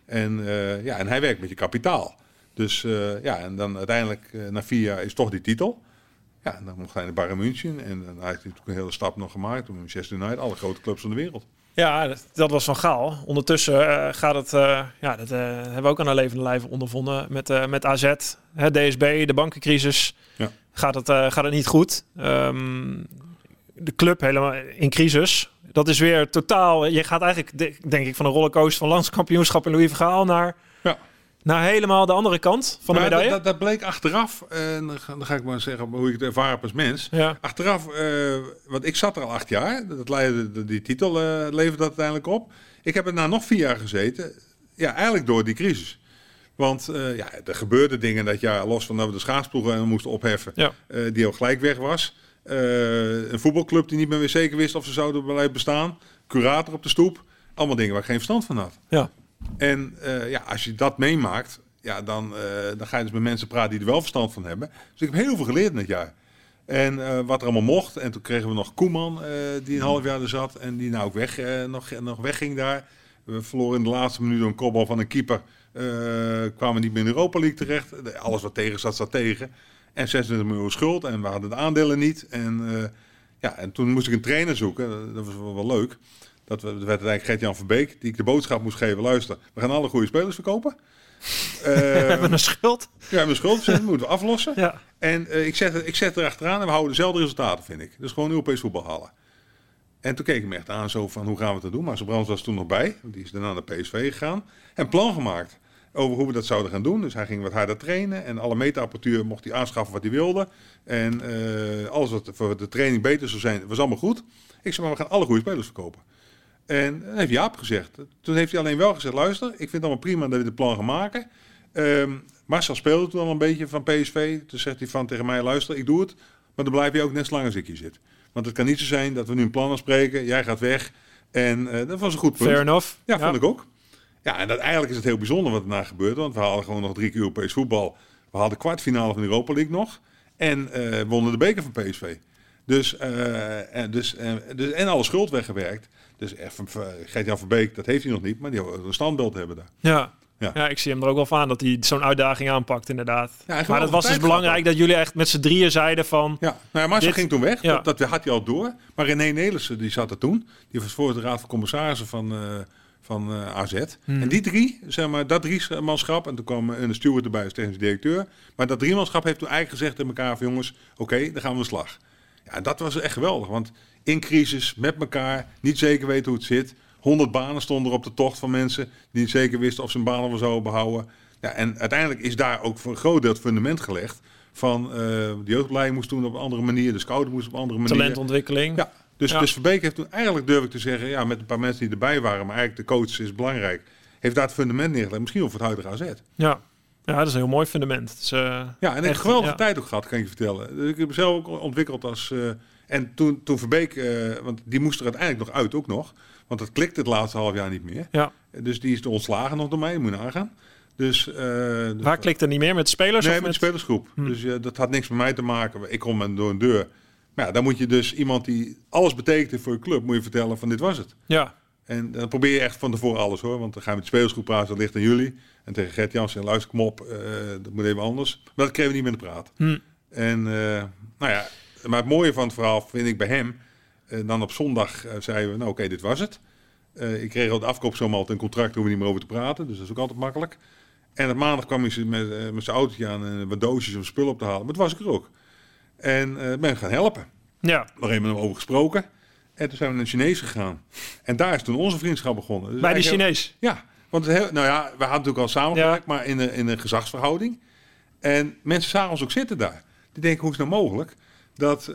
En, eh, ja, en hij werkt met je kapitaal. Dus eh, ja, en dan uiteindelijk na vier jaar is toch die titel. Ja, en dan mocht hij naar Bayern München. En dan heeft hij natuurlijk een hele stap nog gemaakt. Toen Manchester United, alle grote clubs van de wereld. Ja, dat, dat was van Gaal. Ondertussen gaat het, ja, dat hebben we ook aan de levende lijve ondervonden met, met AZ, hè, DSB, de bankencrisis. Ja. Gaat, het, gaat het niet goed. Ehm, de club helemaal in crisis. Dat is weer totaal. Je gaat eigenlijk, de- denk ik, van een rollercoaster van landskampioenschap en Louis van Gaal naar, Ja. naar helemaal de andere kant van de Maar medaille. Dat, dat, dat bleek achteraf. En dan, ga, dan ga ik maar zeggen hoe ik het ervaren heb als mens. ja. Achteraf, eh, want ik zat er al acht jaar. Dat leidde, de- die titel eh, leverde dat uiteindelijk op. Ik heb er na nog vier jaar gezeten. Ja, eigenlijk door die crisis. Want uh, ja, er gebeurden dingen dat jaar, los van dat we de schaatsploegen moesten opheffen, ja. uh, die ook gelijk weg was. Uh, een voetbalclub die niet meer zeker wist of ze zouden blijven bestaan. Curator op de stoep. Allemaal dingen waar ik geen verstand van had. Ja. En ja, als je dat meemaakt, ja, dan, dan ga je dus met mensen praten die er wel verstand van hebben. Dus ik heb heel veel geleerd in het jaar. En uh, wat er allemaal mocht. En toen kregen we nog Koeman, die een half jaar er zat. En die nou ook weg, nog, nog wegging daar. We verloren in de laatste minuut een kopbal van een keeper. kwamen niet meer in de Europa League terecht. Alles wat tegen zat, zat tegen. En 26 miljoen schuld. En we hadden de aandelen niet. En, ja, en toen moest ik een trainer zoeken. Dat was wel, wel leuk. Dat werd eigenlijk Gert-Jan Verbeek. Die ik de boodschap moest geven. Luister, we gaan alle goede spelers verkopen. Uh, we hebben een schuld. Ja, we hebben een schuld. Dus dat moeten we aflossen. Ja. En uh, ik, zet, ik zet er achteraan en we houden dezelfde resultaten, vind ik. Dus gewoon Europees voetbal halen. En toen keek ik me echt aan zo van, hoe gaan we dat doen? Maar Brands was toen nog bij. Die is daarna naar PSV gegaan. En plan gemaakt over hoe we dat zouden gaan doen. Dus hij ging wat harder trainen. En alle meetapparatuur mocht hij aanschaffen wat hij wilde. En uh, alles wat voor de training beter zou zijn, was allemaal goed. Ik zei, maar we gaan alle goede spelers verkopen. En dat heeft Jaap gezegd. Toen heeft hij alleen wel gezegd, luister, ik vind het allemaal prima dat we dit plan gaan maken. Um, Marcel speelde toen al een beetje van PSV. Toen zegt hij van tegen mij, luister, ik doe het. Maar dan blijf je ook net zo lang als ik hier zit. Want het kan niet zo zijn dat we nu een plan afspreken. Jij gaat weg. En uh, dat was een goed punt. Fair enough. Ja, vond ik ook. Ja, en dat, eigenlijk is het heel bijzonder wat daarna gebeurt. Want we hadden gewoon nog drie keer Europees voetbal. We hadden kwartfinale van de Europa League nog. En uh, wonnen de beker van PSV. Dus, uh, en, dus, dus, en alle schuld weggewerkt. Dus Gert-Jan Verbeek, dat heeft hij nog niet. Maar die een standbeeld hebben daar. Ja. Ja. ja, ik zie hem er ook wel van aan dat hij zo'n uitdaging aanpakt, inderdaad. Ja, maar het was dus belangrijk dat jullie echt met z'n drieën zeiden van... Ja, nou ja, Marcel dit... ging toen weg, ja. dat, dat, had hij al door. Maar René Nelissen, die zat er toen. Die was voor de Raad van Commissarissen van, uh, van uh, AZ. Hmm. En die drie, zeg maar, dat drie manschap... en toen kwam een steward erbij als technisch directeur... maar dat drie manschap heeft toen eigenlijk gezegd tegen elkaar van... jongens, oké, okay, dan gaan we de slag. Ja, dat was echt geweldig, want in crisis, met elkaar, niet zeker weten hoe het zit... 100 banen stonden er op de tocht van mensen die niet zeker wisten of ze hun banen wel zouden behouden. Ja, en uiteindelijk is daar ook voor een groot deel het fundament gelegd van uh, de jeugdopleiding moest doen op een andere manier, de scouting moest op een andere manier. Talentontwikkeling. Ja, dus, ja. dus Verbeek heeft toen eigenlijk durf ik te zeggen, ja, met een paar mensen die erbij waren, maar eigenlijk de coach is belangrijk, heeft daar het fundament neergelegd, misschien wel voor het huidige AZ. Ja. Ja, dat is een heel mooi fundament. Uh, ja, en ik heb een geweldige ja. tijd ook gehad, kan ik je vertellen. Dus ik heb mezelf ook ontwikkeld als... Uh, en toen, toen Verbeek, uh, want die moest er uiteindelijk nog uit ook nog. Want dat klikte het laatste half jaar niet meer. Ja. Dus die is er ontslagen nog door mij, moet je nagaan. Dus, uh, dus Waar klikt er niet meer? Met spelers? Nee, of met de spelersgroep. Hm. Dus uh, dat had niks met mij te maken. Ik kom met door een deur. Maar ja, dan moet je dus iemand die alles betekent voor je club, moet je vertellen van dit was het. Ja. En dan probeer je echt van tevoren alles hoor. Want dan ga je met de spelersgroep praten, dat ligt aan jullie. En tegen Gert Jansen, luister, kom op, uh, dat moet even anders. Maar dat kregen we niet meer te praten. Hm. En nou ja, maar het mooie van het verhaal vind ik bij hem. dan op zondag zeiden we, nou oké, okay, dit was het. Uh, ik kreeg al de afkoopsom altijd een contract, om niet meer over te praten. Dus dat is ook altijd makkelijk. En op maandag kwam hij met, uh, met zijn autootje aan en wat doosjes om spullen op te halen. Maar het was ik er ook. En uh, ben gaan helpen. Ja. Even met hem over gesproken. En toen zijn we naar de Chinees gegaan. En daar is toen onze vriendschap begonnen. Dus Bij de Chinees? Ja. Want heel, nou ja, we hadden natuurlijk al samengewerkt, ja. maar in een, in een gezagsverhouding. En mensen zagen ons ook zitten daar. Die denken, hoe is het nou mogelijk? Dat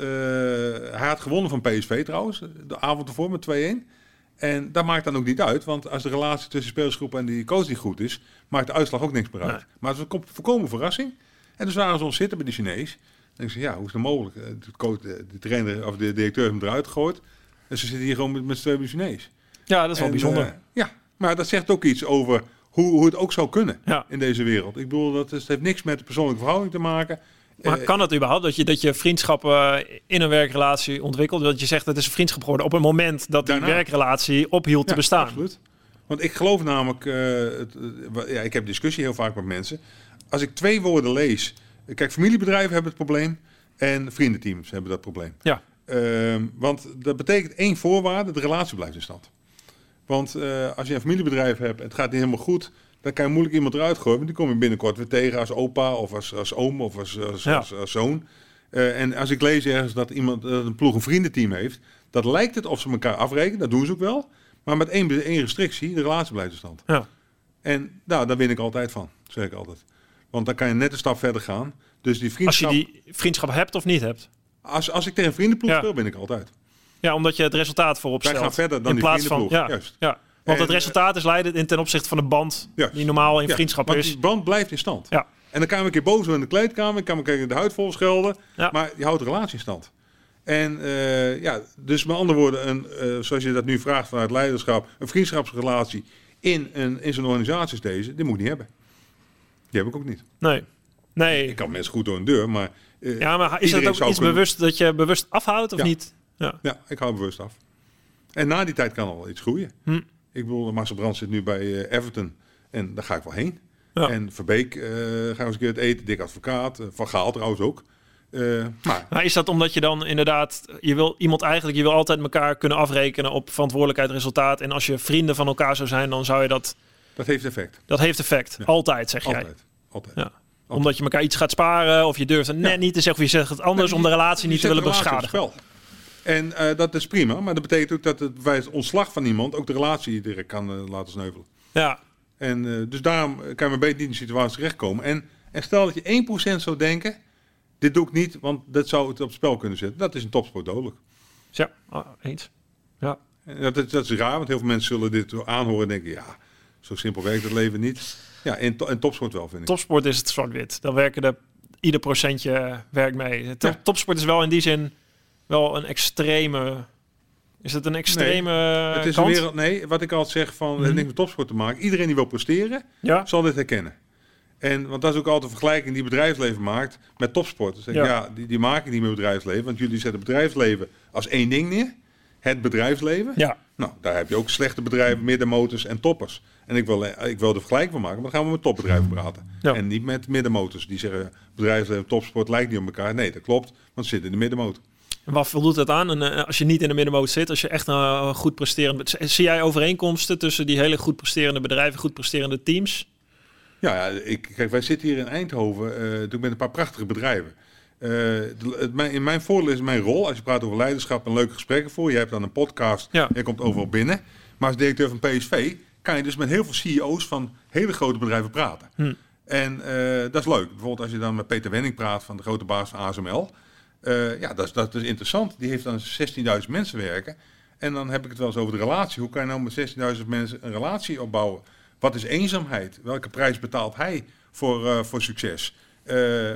hij had gewonnen van PSV trouwens, de avond ervoor met 2-1. En dat maakt dan ook niet uit, want als de relatie tussen spelersgroep en die coach niet goed is, maakt de uitslag ook niks meer uit. Nee. Maar het is een volkomen verrassing. En dus waren ze ons zitten bij de Chinees. En ik zei, ja, hoe is het mogelijk? De, coach, de, trainer of de directeur heeft hem eruit gegooid. En ze zitten hier gewoon met, met z'n tweeën Chinees. Ja, dat is wel en, bijzonder. Uh, ja, maar dat zegt ook iets over hoe, hoe het ook zou kunnen ja. in deze wereld. Ik bedoel, dat is, heeft niks met de persoonlijke verhouding te maken. Maar kan het überhaupt dat je, dat je vriendschappen in een werkrelatie ontwikkelt? Dat je zegt dat het is een vriendschap geworden op het moment dat die werkrelatie ophield te bestaan. Absoluut. Want ik geloof namelijk, uh, het, ja, ik heb discussie heel vaak met mensen. Als ik twee woorden lees, kijk, familiebedrijven hebben het probleem en vriendenteams hebben dat probleem. Ja. Uh, want dat betekent één voorwaarde: de relatie blijft in stand. Want uh, als je een familiebedrijf hebt en het gaat niet helemaal goed, dan kan je moeilijk iemand eruit gooien. Want die kom je binnenkort weer tegen als opa of als, als oom of als, als, Ja. als, als zoon. Uh, en als ik lees ergens dat iemand dat een ploeg een vriendenteam heeft, dat lijkt het of ze elkaar afrekenen. Dat doen ze ook wel. Maar met één, één restrictie, de relatie blijft in stand. Ja. En nou, daar win ik altijd van, zeg ik altijd. Want dan kan je net een stap verder gaan. Dus die Als je vriendschap... die vriendschap hebt of niet hebt. Als, als ik tegen vriendenploeg Ja. speel, ben ik altijd. Ja, omdat je het resultaat voorop Wij stelt. gaan verder dan in die plaats van, vriendenploeg. ja, Juist. ja. Want het resultaat is leidend in ten opzichte van de band Juist. die normaal in Ja, vriendschap is. die band blijft in stand. Ja. En dan kan je een keer boos worden in de kleedkamer. kan je de huid vol schelden. Ja. Maar je houdt de relatie in stand. En eh, ja, dus met andere woorden, een, eh, zoals je dat nu vraagt vanuit leiderschap, een vriendschapsrelatie in, een, in zo'n organisatie als deze, die moet ik niet hebben. Die heb ik ook niet. Nee. Nee. Ik kan mensen goed door een deur, maar eh, Ja, maar is het ook iets kunnen- bewust dat je bewust afhoudt of Ja. niet? Ja. Ja, ik hou bewust af. En na die tijd kan wel iets groeien. Hm. Ik bedoel, Marcel Brand zit nu bij eh, Everton en daar ga ik wel heen. Ja. En Verbeek eh, gaan we eens een keer het eten, dik advocaat, Van Gaal trouwens ook. Maar Maar is dat omdat je dan inderdaad, je wil iemand eigenlijk, je wil altijd elkaar kunnen afrekenen op verantwoordelijkheid, resultaat. En als je vrienden van elkaar zou zijn, dan zou je dat, dat heeft effect. dat heeft effect. Ja. Altijd, zeg jij. Altijd. Altijd. Ja. Omdat je elkaar iets gaat sparen of je durft het net niet te zeggen of je zegt het anders Nee, om de relatie niet te willen de beschadigen. spel. En eh, dat is prima, maar dat betekent ook dat het bij het ontslag van iemand ook de relatie direct kan eh, laten sneuvelen. Ja, En eh, dus daarom kan je beter niet in die situatie terechtkomen. En, en stel dat je 1% zou denken, dit doe ik niet, want dat zou het op spel kunnen zetten. Dat is een topsport dodelijk. ja ah, eens. Ja. En dat, dat is raar, want heel veel mensen zullen dit aanhoren en denken, ja, zo simpel werkt het leven niet. Ja, to- in topsport wel, vind ik. Topsport is het zwart-wit. Dan werken de, ieder procentje werkt mee. Top- Ja. Topsport is wel in die zin wel een extreme... Is het een extreme het is een kant? wereld, nee, wat ik altijd zeg van, Mhm. heeft niks met topsport te maken. Iedereen die wil presteren, Ja, zal dit herkennen. En want dat is ook altijd een vergelijking die bedrijfsleven maakt met topsport. Dus Ja. ja, die, die maken niet met bedrijfsleven, want jullie zetten bedrijfsleven als één ding neer. Het bedrijfsleven. ja. Nou, daar heb je ook slechte bedrijven, middenmotors en toppers. En ik wil, eh, ik wil de vergelijking van maken, maar dan gaan we met topbedrijven praten. Ja. En niet met middenmotors. Die zeggen, bedrijfsleven, topsport lijkt niet op elkaar. Nee, dat klopt, want het zit in de middenmotor. En wat voldoet dat aan? En, eh, als je niet in de middenmoot zit, als je echt een eh, goed presterend... Zie jij overeenkomsten tussen die hele goed presterende bedrijven, goed presterende teams? Ja, ja ik, kijk, wij zitten hier in Eindhoven natuurlijk met een paar prachtige bedrijven. De- het, mijn, in mijn voordeel is mijn rol, als je praat over leiderschap en leuke gesprekken voor. Je hebt dan een podcast, Ja. je komt overal binnen. Maar als directeur van PSV kan je dus met heel veel CEO's van hele grote bedrijven praten. Hm. En eh, dat is leuk. Bijvoorbeeld als je dan met Peter Wenning praat van de grote baas van ASML. Eh, ja, dat is, dat is interessant. Die heeft dan 16.000 mensen werken. En dan heb ik het wel eens over de relatie. Hoe kan je nou met 16.000 mensen een relatie opbouwen? Wat is eenzaamheid? Welke prijs betaalt hij voor, eh, voor succes?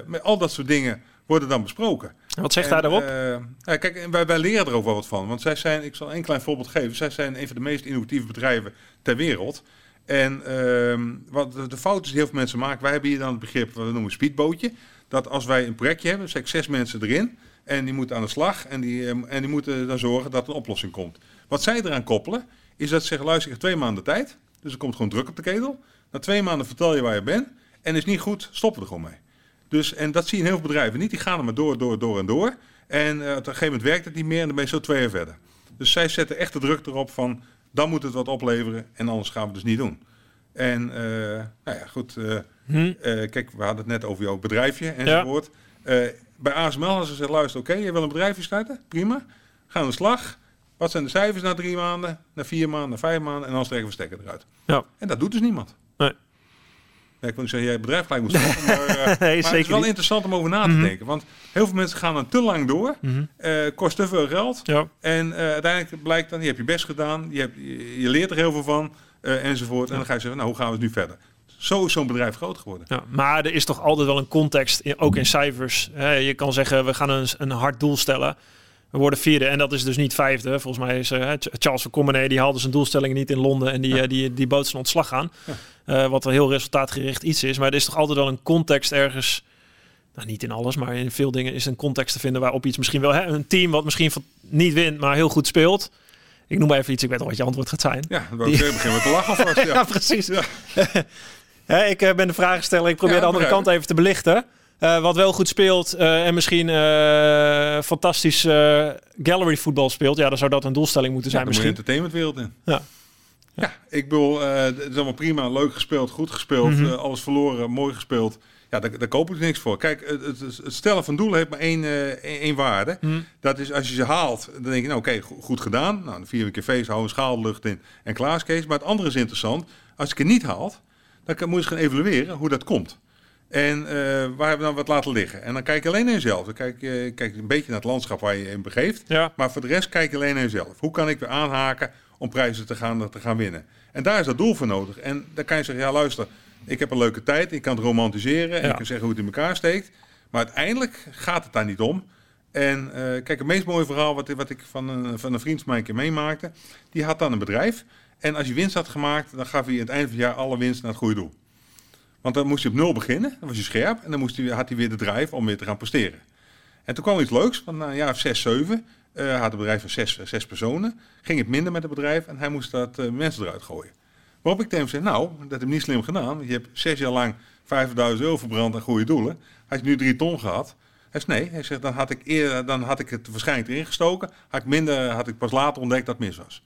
Met al dat soort dingen worden dan besproken. Wat zegt En, hij daarop? eh, ja, kijk, wij, wij leren er ook wel wat van. Want zij zijn, ik zal een klein voorbeeld geven. Zij zijn een van de meest innovatieve bedrijven ter wereld. En ehm, wat de, de fout is die heel veel mensen maken. Wij hebben hier dan het begrip, wat we noemen speedbootje. Dat als wij een projectje hebben, zeg ik zes mensen erin. En die moeten aan de slag. En die, ehm, en die moeten dan zorgen dat een oplossing komt. Wat zij eraan koppelen, is dat ze zeggen, luister, ik heb twee maanden tijd. Dus er komt gewoon druk op de ketel. Na twee maanden vertel je waar je bent. En is niet goed, stoppen we er gewoon mee. Dus, en dat zie je in heel veel bedrijven niet. Die gaan er maar door, door, door en door. En eh, op een gegeven moment werkt het niet meer en dan ben je zo twee jaar verder. Dus zij zetten echt de druk erop van, dan moet het wat opleveren en anders gaan we het dus niet doen. En eh, nou ja, goed. eh, Hm? kijk, we hadden het net over jouw bedrijfje enzovoort. Eh, bij ASML hadden ze gezegd, luister, oké, je wil een bedrijfje starten? Prima. Ga aan de slag. Wat zijn de cijfers na drie maanden, na vier maanden, na vijf maanden en dan trekken we stekker eruit. Ja. En dat doet dus niemand. Ja, ik wil niet zeggen, jij bedrijf gelijk moet stoppen, maar, eh, maar het is wel niet. interessant om over na te Mhm. denken. Want heel veel mensen gaan dan te lang door, eh, kost te veel geld. Ja. En eh, uiteindelijk blijkt dan, je hebt je best gedaan, je, hebt, je, je leert er heel veel van, enzovoort. En dan ga je zeggen, nou, hoe gaan we het nu verder? Zo is zo'n bedrijf groot geworden. Ja, maar er is toch altijd wel een context, in, ook in cijfers. Hè, je kan zeggen, we gaan een, een hard doel stellen. We worden vierde en dat is dus niet vijfde. Volgens mij is Ch- Charles van Commenay, die haalde zijn doelstellingen niet in Londen en die, Ja. eh, die, die bood zijn ontslag aan. Ja. Eh, wat een heel resultaatgericht iets is. Maar er is toch altijd wel een context ergens. Nou, niet in alles, maar in veel dingen is een context te vinden waarop iets misschien wel... Hè, een team wat misschien van- niet wint, maar heel goed speelt. Ik noem maar even iets, ik weet al wat je antwoord gaat zijn. Ja, dan zeggen, beginnen we te lachen alvast. Ja, Ja. precies. Ik ben de vragensteller. Ik probeer de andere kant even te belichten. Eh, wat wel goed speelt eh, en misschien eh, fantastisch eh, gallery voetbal speelt. Ja, dan zou dat een doelstelling moeten Ja, zijn dan moet je misschien. entertainmentwereld in. Ja. Ja, ik bedoel, eh, het is allemaal prima, leuk gespeeld, goed gespeeld, Mhm. alles verloren, mooi gespeeld. Ja, daar, daar koop ik niks voor. Kijk, het, het, het stellen van doelen heeft maar één, eh, één, waarde. Hm. Dat is als je ze haalt, dan denk je, nou oké, go- goed gedaan. Nou, dan vier een keer feest, hou een schaal lucht in en klaar is. Maar het andere is interessant. Als ik het niet haalt, dan kan, moet je eens gaan evalueren hoe dat komt. En eh, waar hebben we dan wat laten liggen? En dan kijk je alleen naar jezelf. Dan kijk je kijk een beetje naar het landschap waar je in begeeft. Ja. Maar voor de rest kijk je alleen naar jezelf. Hoe kan ik weer aanhaken om prijzen te gaan, te gaan winnen. En daar is dat doel voor nodig. En dan kan je zeggen, ja luister, ik heb een leuke tijd, ik kan het romantiseren en Ja. ik kan zeggen hoe het in elkaar steekt. Maar uiteindelijk gaat het daar niet om. En eh, kijk, het meest mooie verhaal wat, wat ik van een, van een vriend van mij een keer meemaakte, die had dan een bedrijf. En als je winst had gemaakt, dan gaf hij aan het eind van het jaar alle winst naar het goede doel. Want dan moest hij op nul beginnen, dan was hij scherp en dan moest had hij weer de drive om weer te gaan presteren. En toen kwam iets leuks, want na een jaar of zes, zeven eh, had het bedrijf van zes, zes personen, ging het minder met het bedrijf en hij moest dat eh, mensen eruit gooien. Waarop ik tegen hem zei, nou, dat heb je niet slim gedaan. Je hebt zes jaar lang 50.000 euro verbrand aan goede doelen. Had je nu drie ton gehad? Hij zegt, nee. Hij zegt, dan had ik, eerder, dan had ik het waarschijnlijk erin gestoken. Had ik, minder, had ik pas later ontdekt dat het mis was.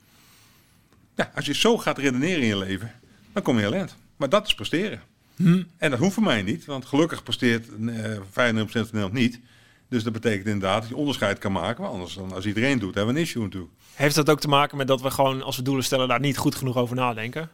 Ja, als je zo gaat redeneren in je leven, dan kom je heel eind. Maar dat is presteren. En dat hoeft voor mij niet, want gelukkig presteert eh 95% van Nederland niet. Dus dat betekent inderdaad dat je onderscheid kan maken. Maar anders dan als iedereen doet, hebben we een issue natuurlijk. Heeft dat ook te maken met dat we gewoon, als we doelen stellen, daar niet goed genoeg over nadenken?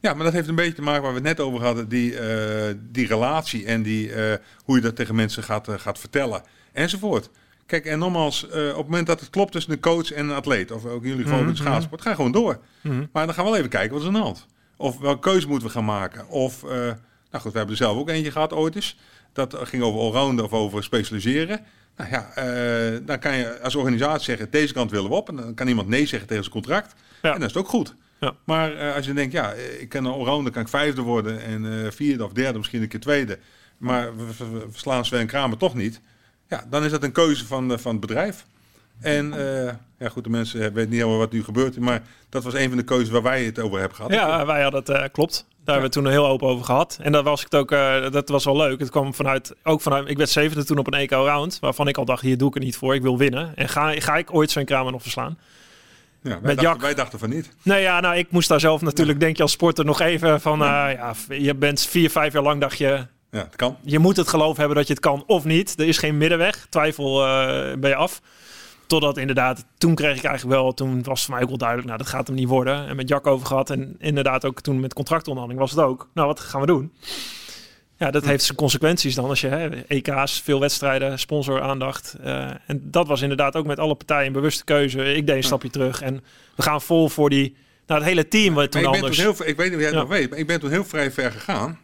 Ja, maar dat heeft een beetje te maken waar we het net over hadden. Die, eh, die relatie en die, eh, hoe je dat tegen mensen gaat, gaat vertellen. Enzovoort. Kijk, en nogmaals, eh, op het moment dat het klopt tussen een coach en een atleet. Of ook in jullie geval Mhm, met schaatsport. Ga gewoon door. Mhm. Maar dan gaan we wel even kijken wat is aan de hand. Of welke keuze moeten we gaan maken. Of, eh, nou goed, we hebben er zelf ook eentje gehad ooit eens. Dat ging over allrounden of over specialiseren. Nou ja, eh, dan kan je als organisatie zeggen, deze kant willen we op. En dan kan iemand nee zeggen tegen zijn contract. Ja. En dat is ook goed. Ja. Maar eh, als je denkt, ja, ik kan een allrounder, kan ik vijfde worden. En eh, vierde of derde, misschien een keer tweede. Maar we, we- we verslaan Sven Kramer toch niet. Ja, dan is dat een keuze van, van het bedrijf. En ja, goed, de mensen weten niet helemaal wat nu gebeurt. Maar dat was een van de keuzes waar wij het over hebben gehad. Ja, wij hadden het, klopt. Daar hebben we het toen heel open over gehad. En dat was ik het ook, eh, dat was wel leuk. Het kwam vanuit, ook vanuit, ik werd zevende toen op een EK round, waarvan ik al dacht, hier doe ik het niet voor, ik wil winnen. En ga, ga ik ooit Sven Kramer nog verslaan? Ja, wij, Met dachten, wij dachten van niet. Nee, ja, nou, ik moest daar zelf natuurlijk, denk je als sporter, nog even van, eh, ja, je bent vier, vijf jaar lang, dacht je, Ja, dat kan. je moet het geloof hebben dat je het kan of niet. Er is geen middenweg. Twijfel eh, ben je af. Totdat inderdaad, toen kreeg ik eigenlijk wel, toen was het voor mij ook wel duidelijk, nou dat gaat hem niet worden. En met Jack over gehad en inderdaad ook toen met contractonderhandeling was het ook. Nou, wat gaan we doen? Ja, dat heeft zijn consequenties dan als je hè, EK's, veel wedstrijden, sponsor aandacht. eh, en dat was inderdaad ook met alle partijen een bewuste keuze. Ik deed een stapje terug en we gaan vol voor die, nou het hele team wat toen ik, ben anders. toen heel, ik weet niet of jij het Ja. nog weet, maar ik ben toen heel vrij ver gegaan.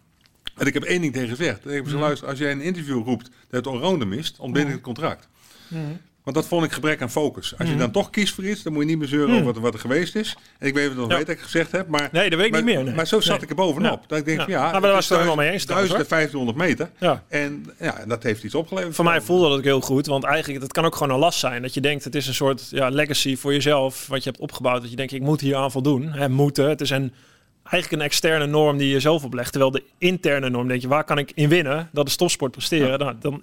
En ik heb één ding tegen gezegd. Ik heb gezegd, Mhm. luister, als jij een interview roept dat het allrounder mist, ontbind ik het contract. Mhm. Want dat vond ik gebrek aan focus. Als je Mhm. dan toch kiest voor iets, dan moet je niet meer zeuren Mhm. over wat, wat er geweest is. En ik weet het nog Ja. weet dat ik gezegd heb, maar... Nee, dat weet ik maar, niet meer. nee. Maar zo zat Nee. ik er bovenop. Ja. Dat ik denk, Ja. ja, Nou, maar daar was het helemaal mee eens trouwens, 1500 meter. Ja. En ja, dat heeft iets opgeleverd. Voor mij voelde dat ook heel goed, want eigenlijk dat kan ook gewoon een last zijn. Dat je denkt, het is een soort ja, legacy voor jezelf, wat je hebt opgebouwd. Dat je denkt, ik moet hier aan voldoen. Hè, moeten. Het is een, eigenlijk een externe norm die je zelf oplegt. Terwijl de interne norm, denk je, waar kan ik in winnen? Dat is topsport presteren. Nou, dan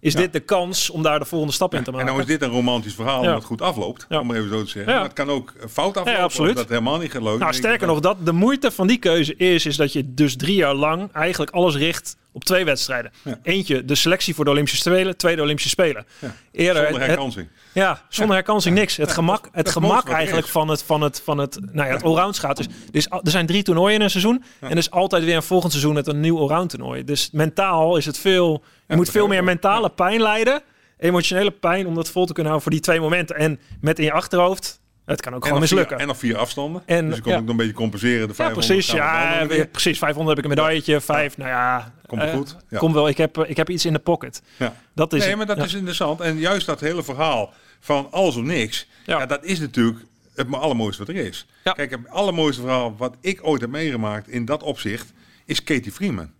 is dit de kans om daar de volgende stap in te En maken. nou is dit een romantisch verhaal het goed afloopt. Ja. Om maar even zo te zeggen. Maar het kan ook fout aflopen. Ja, absoluut. Dat helemaal niet gelukt. Nou, sterker nog, dat de moeite van die keuze is, is dat je dus drie jaar lang eigenlijk alles richt op twee wedstrijden. Ja. Eentje, de selectie voor de Olympische Spelen. Tweede Olympische Spelen. Ja. Eerder, Zonder het- herkansing. Ja, zonder herkansing niks. Het gemak, het dat gemak eigenlijk van het, van het, van het, nou ja, het allround gaat. Dus, dus er zijn drie toernooien in een seizoen. En er is altijd weer een volgend seizoen met een nieuw allround toernooi. Dus mentaal is het veel, je moet veel meer ik mentale pijn lijden. Emotionele pijn om dat vol te kunnen houden voor die twee momenten. En met in je achterhoofd, het kan ook En gewoon vier- mislukken. En nog vier afstanden. En, dus je kon ja. ook nog een beetje compenseren. De ja, 500 precies. gaan we het Ja, weer- weer. precies. 500 heb ik een medailletje. Vijf, nou ja. Komt eh, goed? Ja. Komt wel. Ik heb, ik heb iets in de pocket. Ja. Dat is Nee, maar dat Ja. is interessant. En juist dat hele verhaal van alles of niks. Ja. Ja. dat is natuurlijk het allermooiste wat er is. Ja. Kijk, het allermooiste verhaal wat ik ooit heb meegemaakt in dat opzicht is Katie Freeman.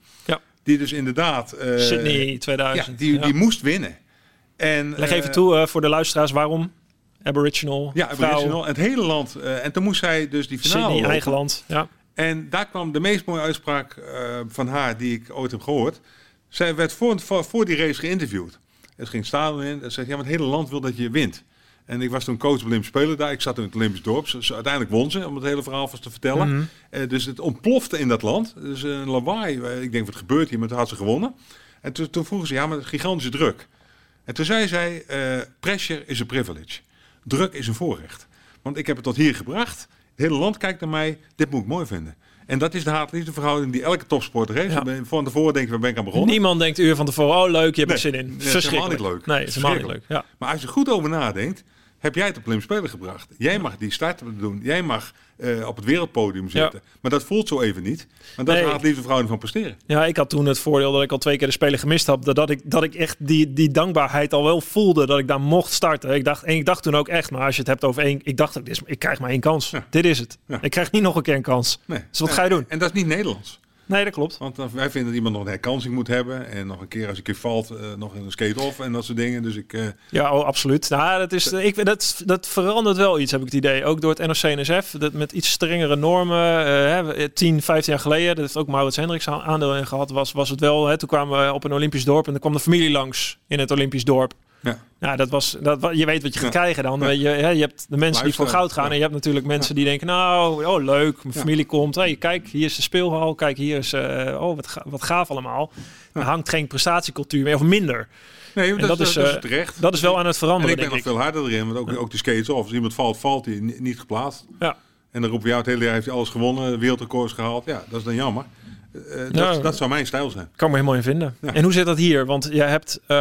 Die dus inderdaad... eh, Sydney Ja, 2000. die, Ja. die moest winnen. En, Leg eh, even toe eh, voor de luisteraars waarom. Aboriginal, Ja, vrouw, Aboriginal. Het hele land. eh, en toen moest zij dus die finale Sydney, lopen. eigen land. Ja. En daar kwam de meest mooie uitspraak eh, van haar die ik ooit heb gehoord. Zij werd voor, voor, voor die race geïnterviewd. Het ging staan in. Ze zegt, ja, maar het hele land wil dat je wint. En ik was toen coach op Olympische Spelen daar. Ik zat in het Olympisch dorp. Uiteindelijk won ze, om het hele verhaal vast te vertellen. Mhm. Eh, dus het ontplofte in dat land. Dus een lawaai. Eh, Ik denk, wat gebeurt hier? Maar toen had ze gewonnen. En toen, toen vroegen ze, ja, maar het is gigantische druk. En toen zei zij, eh, pressure is a privilege. Druk is een voorrecht. Want ik heb het tot hier gebracht. Het hele land kijkt naar mij. Dit moet ik mooi vinden. En dat is de haat-liefde verhouding die elke topsporter heeft. Ja. Van tevoren denk je, waar ben ik aan begonnen? Niemand denkt uur van tevoren, oh leuk, je hebt er zin in. nee, dat is helemaal Verschrikkelijk. niet leuk. Nee, het is helemaal niet leuk. Verschrikkelijk. Ja. Maar als je goed over nadenkt, heb jij het op Olympisch Spelen gebracht. Jij mag die start doen. Jij mag eh, op het wereldpodium zitten. Maar dat voelt zo even niet. Maar dat Nee. gaat liefde verhouding van presteren. Ja, ik had toen het voordeel dat ik al twee keer de Spelen gemist had. Dat, dat, ik, dat ik echt die, die dankbaarheid al wel voelde dat ik daar mocht starten. Ik dacht, en ik dacht toen ook echt, maar als je het hebt over één... Ik dacht, is- ik krijg maar één kans. Ja. Dit is het. Ja. Ik krijg niet nog een keer een kans. Nee. Dus wat ga je doen? En dat is niet Nederlands. Nee, dat klopt. Want dan, wij vinden dat iemand nog een herkansing moet hebben. En nog een keer als een keer valt, eh, nog een skate-off en dat soort dingen. Dus ik... eh, Ja, oh, absoluut. Nou, dat, is, ik, dat, dat verandert wel iets, heb ik het idee. Ook door het NOC-NSF, dat met iets strengere normen. eh, hè, 10, 15 jaar geleden, dat heeft ook Maurits Hendricks aan- aandeel in gehad, was, was het wel. Hè, toen kwamen we op een Olympisch dorp en dan kwam de familie langs in het Olympisch dorp. Ja. Nou, dat was, dat, je weet wat je gaat Ja. krijgen dan. Ja. Je, je hebt de mensen die voor goud gaan. Ja. En je hebt natuurlijk mensen die denken, nou, oh leuk, mijn Ja. familie komt. Hey, kijk, hier is de speelhal. Kijk, hier is, eh, oh wat, ga- wat gaaf allemaal. Er hangt geen prestatiecultuur meer, of minder. Nee, En dat, dat is, dat is eh, terecht. Dat is wel aan het En veranderen, ik ben nog veel harder erin, want ook, ook die skates-off. Als iemand valt, valt hij ni- niet geplaatst. Ja. En dan roepen we jou het hele jaar heeft hij alles gewonnen, wereldrecords gehaald. Ja, dat is dan jammer. Eh, eh, Ja. dat, dat zou mijn stijl zijn. kan me helemaal in vinden. Ja. En hoe zit dat hier? Want je hebt, eh,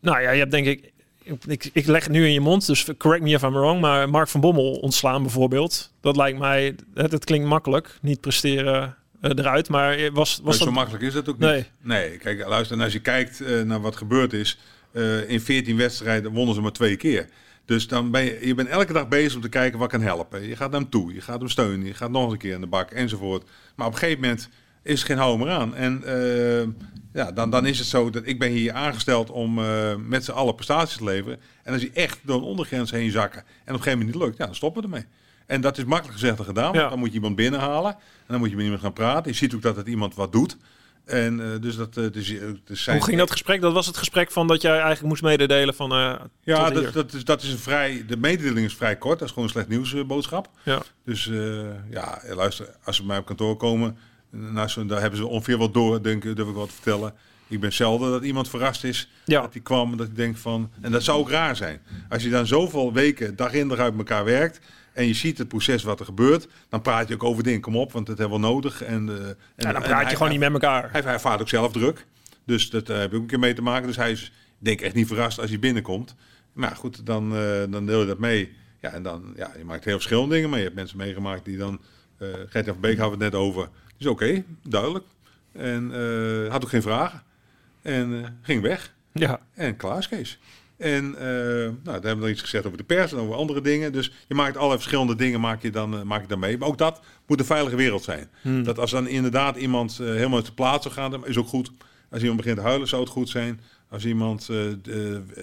nou ja, je hebt denk ik, ik, ik leg het nu in je mond, dus correct me if I'm wrong, maar Mark van Bommel ontslaan bijvoorbeeld. Dat lijkt mij, het, het klinkt makkelijk, niet presteren eh, eruit, maar was, was Maar zo dat... makkelijk is dat ook niet. Nee. Nee, kijk, luister, en als je kijkt naar wat gebeurd is, in 14 wedstrijden wonnen ze maar twee keer. Dus dan ben je, je bent elke dag bezig om te kijken wat kan helpen. Je gaat naar hem toe, je gaat hem steunen, je gaat nog eens een keer in de bak enzovoort. Maar op een gegeven moment is geen hou meer aan. En eh, ja, dan, dan is het zo dat ik ben hier aangesteld om eh, met z'n allen prestaties te leveren. En als je echt door een ondergrens heen zakken en op een gegeven moment niet lukt, ja, dan stoppen we ermee. En dat is makkelijk gezegd dan gedaan. Ja. dan moet je iemand binnenhalen en dan moet je met iemand gaan praten. Je ziet ook dat het iemand wat doet. En eh, dus dat, eh, dus, dus zijn, Hoe ging dat gesprek? Dat was het gesprek van dat jij eigenlijk moest mededelen van... Ja, dat, dat, is, dat is een vrij. De mededeling is vrij kort. Dat is gewoon een slecht nieuwsboodschap. Ja. Dus ja, luister, als ze bij mij op kantoor komen, nou, zo, daar hebben ze ongeveer wat door, denk durf ik wat te vertellen. Ik ben zelden dat iemand verrast is Ja. dat hij kwam dat ik denk van, en dat zou ook raar zijn. Als je dan zoveel weken dag in dag uit elkaar werkt en je ziet het proces wat er gebeurt, dan praat je ook over dingen. Kom op, want dat hebben we wel nodig. En, eh, en, ja, dan en praat je hij- gewoon niet met elkaar. hij, hij ervaart ook zelf druk. Dus dat eh, heb ik ook een keer mee te maken. Dus hij is denk ik echt niet verrast als hij binnenkomt. Maar goed, dan, eh, dan deel je dat mee. Ja, en dan, ja, je maakt heel verschillende dingen mee. Je hebt mensen meegemaakt die dan... eh Gert van Beek we het net over. Dus oké, duidelijk. En eh, had ook geen vragen. En eh, ging weg. Ja. En klaar is Kees. En eh, nou, daar hebben we dan iets gezegd over de pers en over andere dingen. Dus je maakt allerlei verschillende dingen maak je dan, maak je dan mee. Maar ook dat moet een veilige wereld zijn. Hmm. Dat als dan inderdaad iemand helemaal uit de plaats zou gaan, dan is ook goed. Als iemand begint te huilen, zou het goed zijn. Als iemand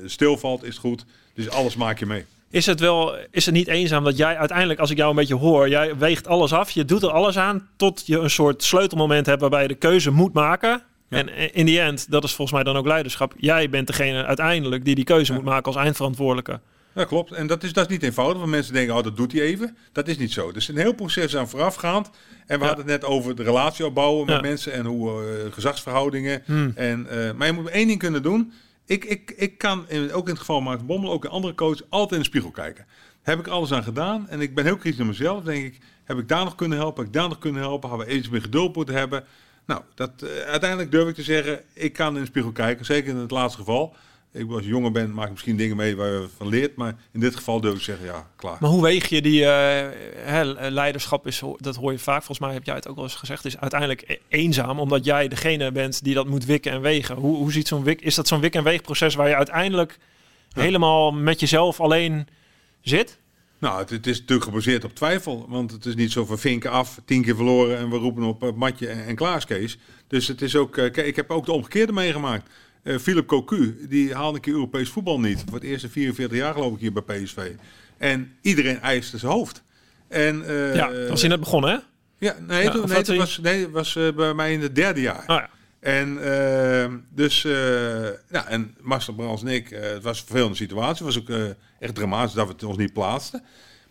stilvalt, is het goed. Dus alles maak je mee. Is het wel, is het niet eenzaam dat jij uiteindelijk, als ik jou een beetje hoor, jij weegt alles af, je doet er alles aan tot je een soort sleutelmoment hebt waarbij je de keuze moet maken. Ja. En in die end, dat is volgens mij dan ook leiderschap. Jij bent degene uiteindelijk die die keuze Ja. moet maken als eindverantwoordelijke. Dat klopt. En dat is, dat is niet eenvoudig. Want mensen denken, oh, dat doet hij even. Dat is niet zo. Er is een heel proces aan voorafgaand. En we Ja. hadden het net over de relatie opbouwen met Ja. mensen en hoe eh, gezagsverhoudingen. Hmm. En, eh, maar je moet één ding kunnen doen. Ik, ik, ik kan, ook in het geval van van Bommel, ook in andere coaches, altijd in de spiegel kijken. Heb ik alles aan gedaan? En ik ben heel kritisch naar mezelf. Denk ik, heb ik daar nog kunnen helpen? Heb ik daar nog kunnen helpen? Hadden we iets meer geduld moeten hebben? Nou, dat, eh, uiteindelijk durf ik te zeggen, ik kan in de spiegel kijken. Zeker in het laatste geval. Ik, als je jonger bent, maak je misschien dingen mee waar je van leert. Maar in dit geval durf ik zeggen, ja, klaar. Maar hoe weeg je die eh, hè, leiderschap is, dat hoor je vaak, volgens mij heb jij het ook wel eens gezegd, is uiteindelijk e- eenzaam, omdat jij degene bent die dat moet wikken en wegen. Hoe, hoe ziet zo'n wik, is dat zo'n wik- en weegproces waar je uiteindelijk Ja. helemaal met jezelf alleen zit? Nou, het, het is natuurlijk gebaseerd op twijfel. Want het is niet zo van vinken af, tien keer verloren en we roepen op het matje en, en. Dus het is ook, kijk, ik heb ook de omgekeerde meegemaakt. Eh Philip Cocu, die haalde een keer Europees voetbal niet. Voor het eerste 44 jaar geloof ik hier bij PSV. En iedereen eiste zijn hoofd. En, eh, ja, dat was je net begonnen, hè? Ja, nee, Ja, toen, nee, toen was, nee, het was eh, bij mij in het derde jaar. Oh ja. En dus, ja, en Marcel Brands en ik, het was een vervelende situatie. Het was ook echt dramatisch dat we het ons niet plaatsten.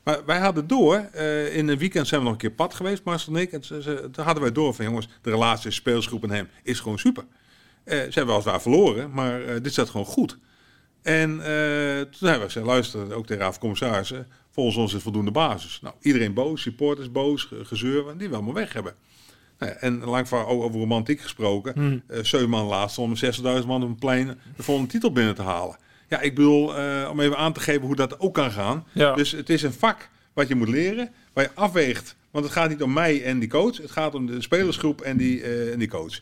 Maar wij hadden door, uh, in een weekend zijn we nog een keer pad geweest, Marcel en ik. En toen hadden wij door van, jongens, de relatie speelsgroep en hem is gewoon super. Uh, ze hebben weliswaar verloren, maar uh, dit staat gewoon goed. En uh, toen hebben we gezegd, luister, ook tegen commissarissen, volgens ons is voldoende basis. Nou, iedereen boos, supporters boos, gezeur, die we allemaal weg hebben. Nou ja, en lang van over romantiek gesproken. Uh, zeven man laatst om 60.000 man op een plein de volgende titel binnen te halen. Ja, ik bedoel, eh, om even aan te geven hoe dat ook kan gaan. Ja. Dus het is een vak wat je moet leren, waar je afweegt. Want het gaat niet om mij en die coach. Het gaat om de spelersgroep en die, eh, en die coach.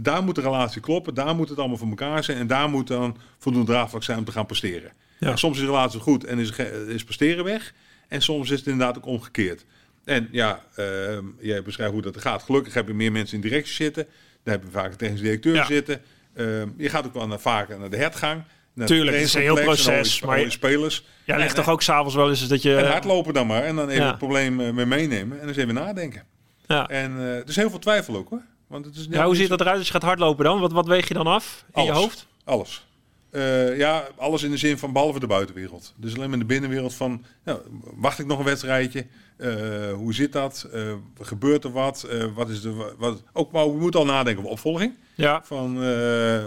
Daar moet de relatie kloppen. Daar moet het allemaal voor elkaar zijn. En daar moet dan voldoende draagvlak zijn om te gaan presteren. Ja. En soms is de relatie goed en is, is presteren weg. En soms is het inderdaad ook omgekeerd. En ja, ehm, jij beschrijft hoe dat gaat. Gelukkig heb je meer mensen in directie zitten. Daar heb je vaak een technisch directeur Ja. zitten. Ehm, je gaat ook wel naar, vaker naar de hertgang. Naar Tuurlijk, het is een heel proces, maar je- spelers. Ja, ligt toch ook s'avonds wel eens dat je... En hardlopen dan maar. En dan even Ja. het probleem eh, mee meenemen. En eens even nadenken. ja. En eh er is heel veel twijfel ook hoor. Want het is Ja, hoe ziet dat eruit als je gaat hardlopen dan? Wat, wat weeg je dan af in je hoofd? Alles. Eh, ja, alles in de zin van behalve de buitenwereld. Dus alleen maar de binnenwereld van, nou, wacht ik nog een wedstrijdje? Eh, hoe zit dat? Eh, gebeurt er wat? Wat is de, wat, ook maar we moeten al nadenken over opvolging. Ja, Van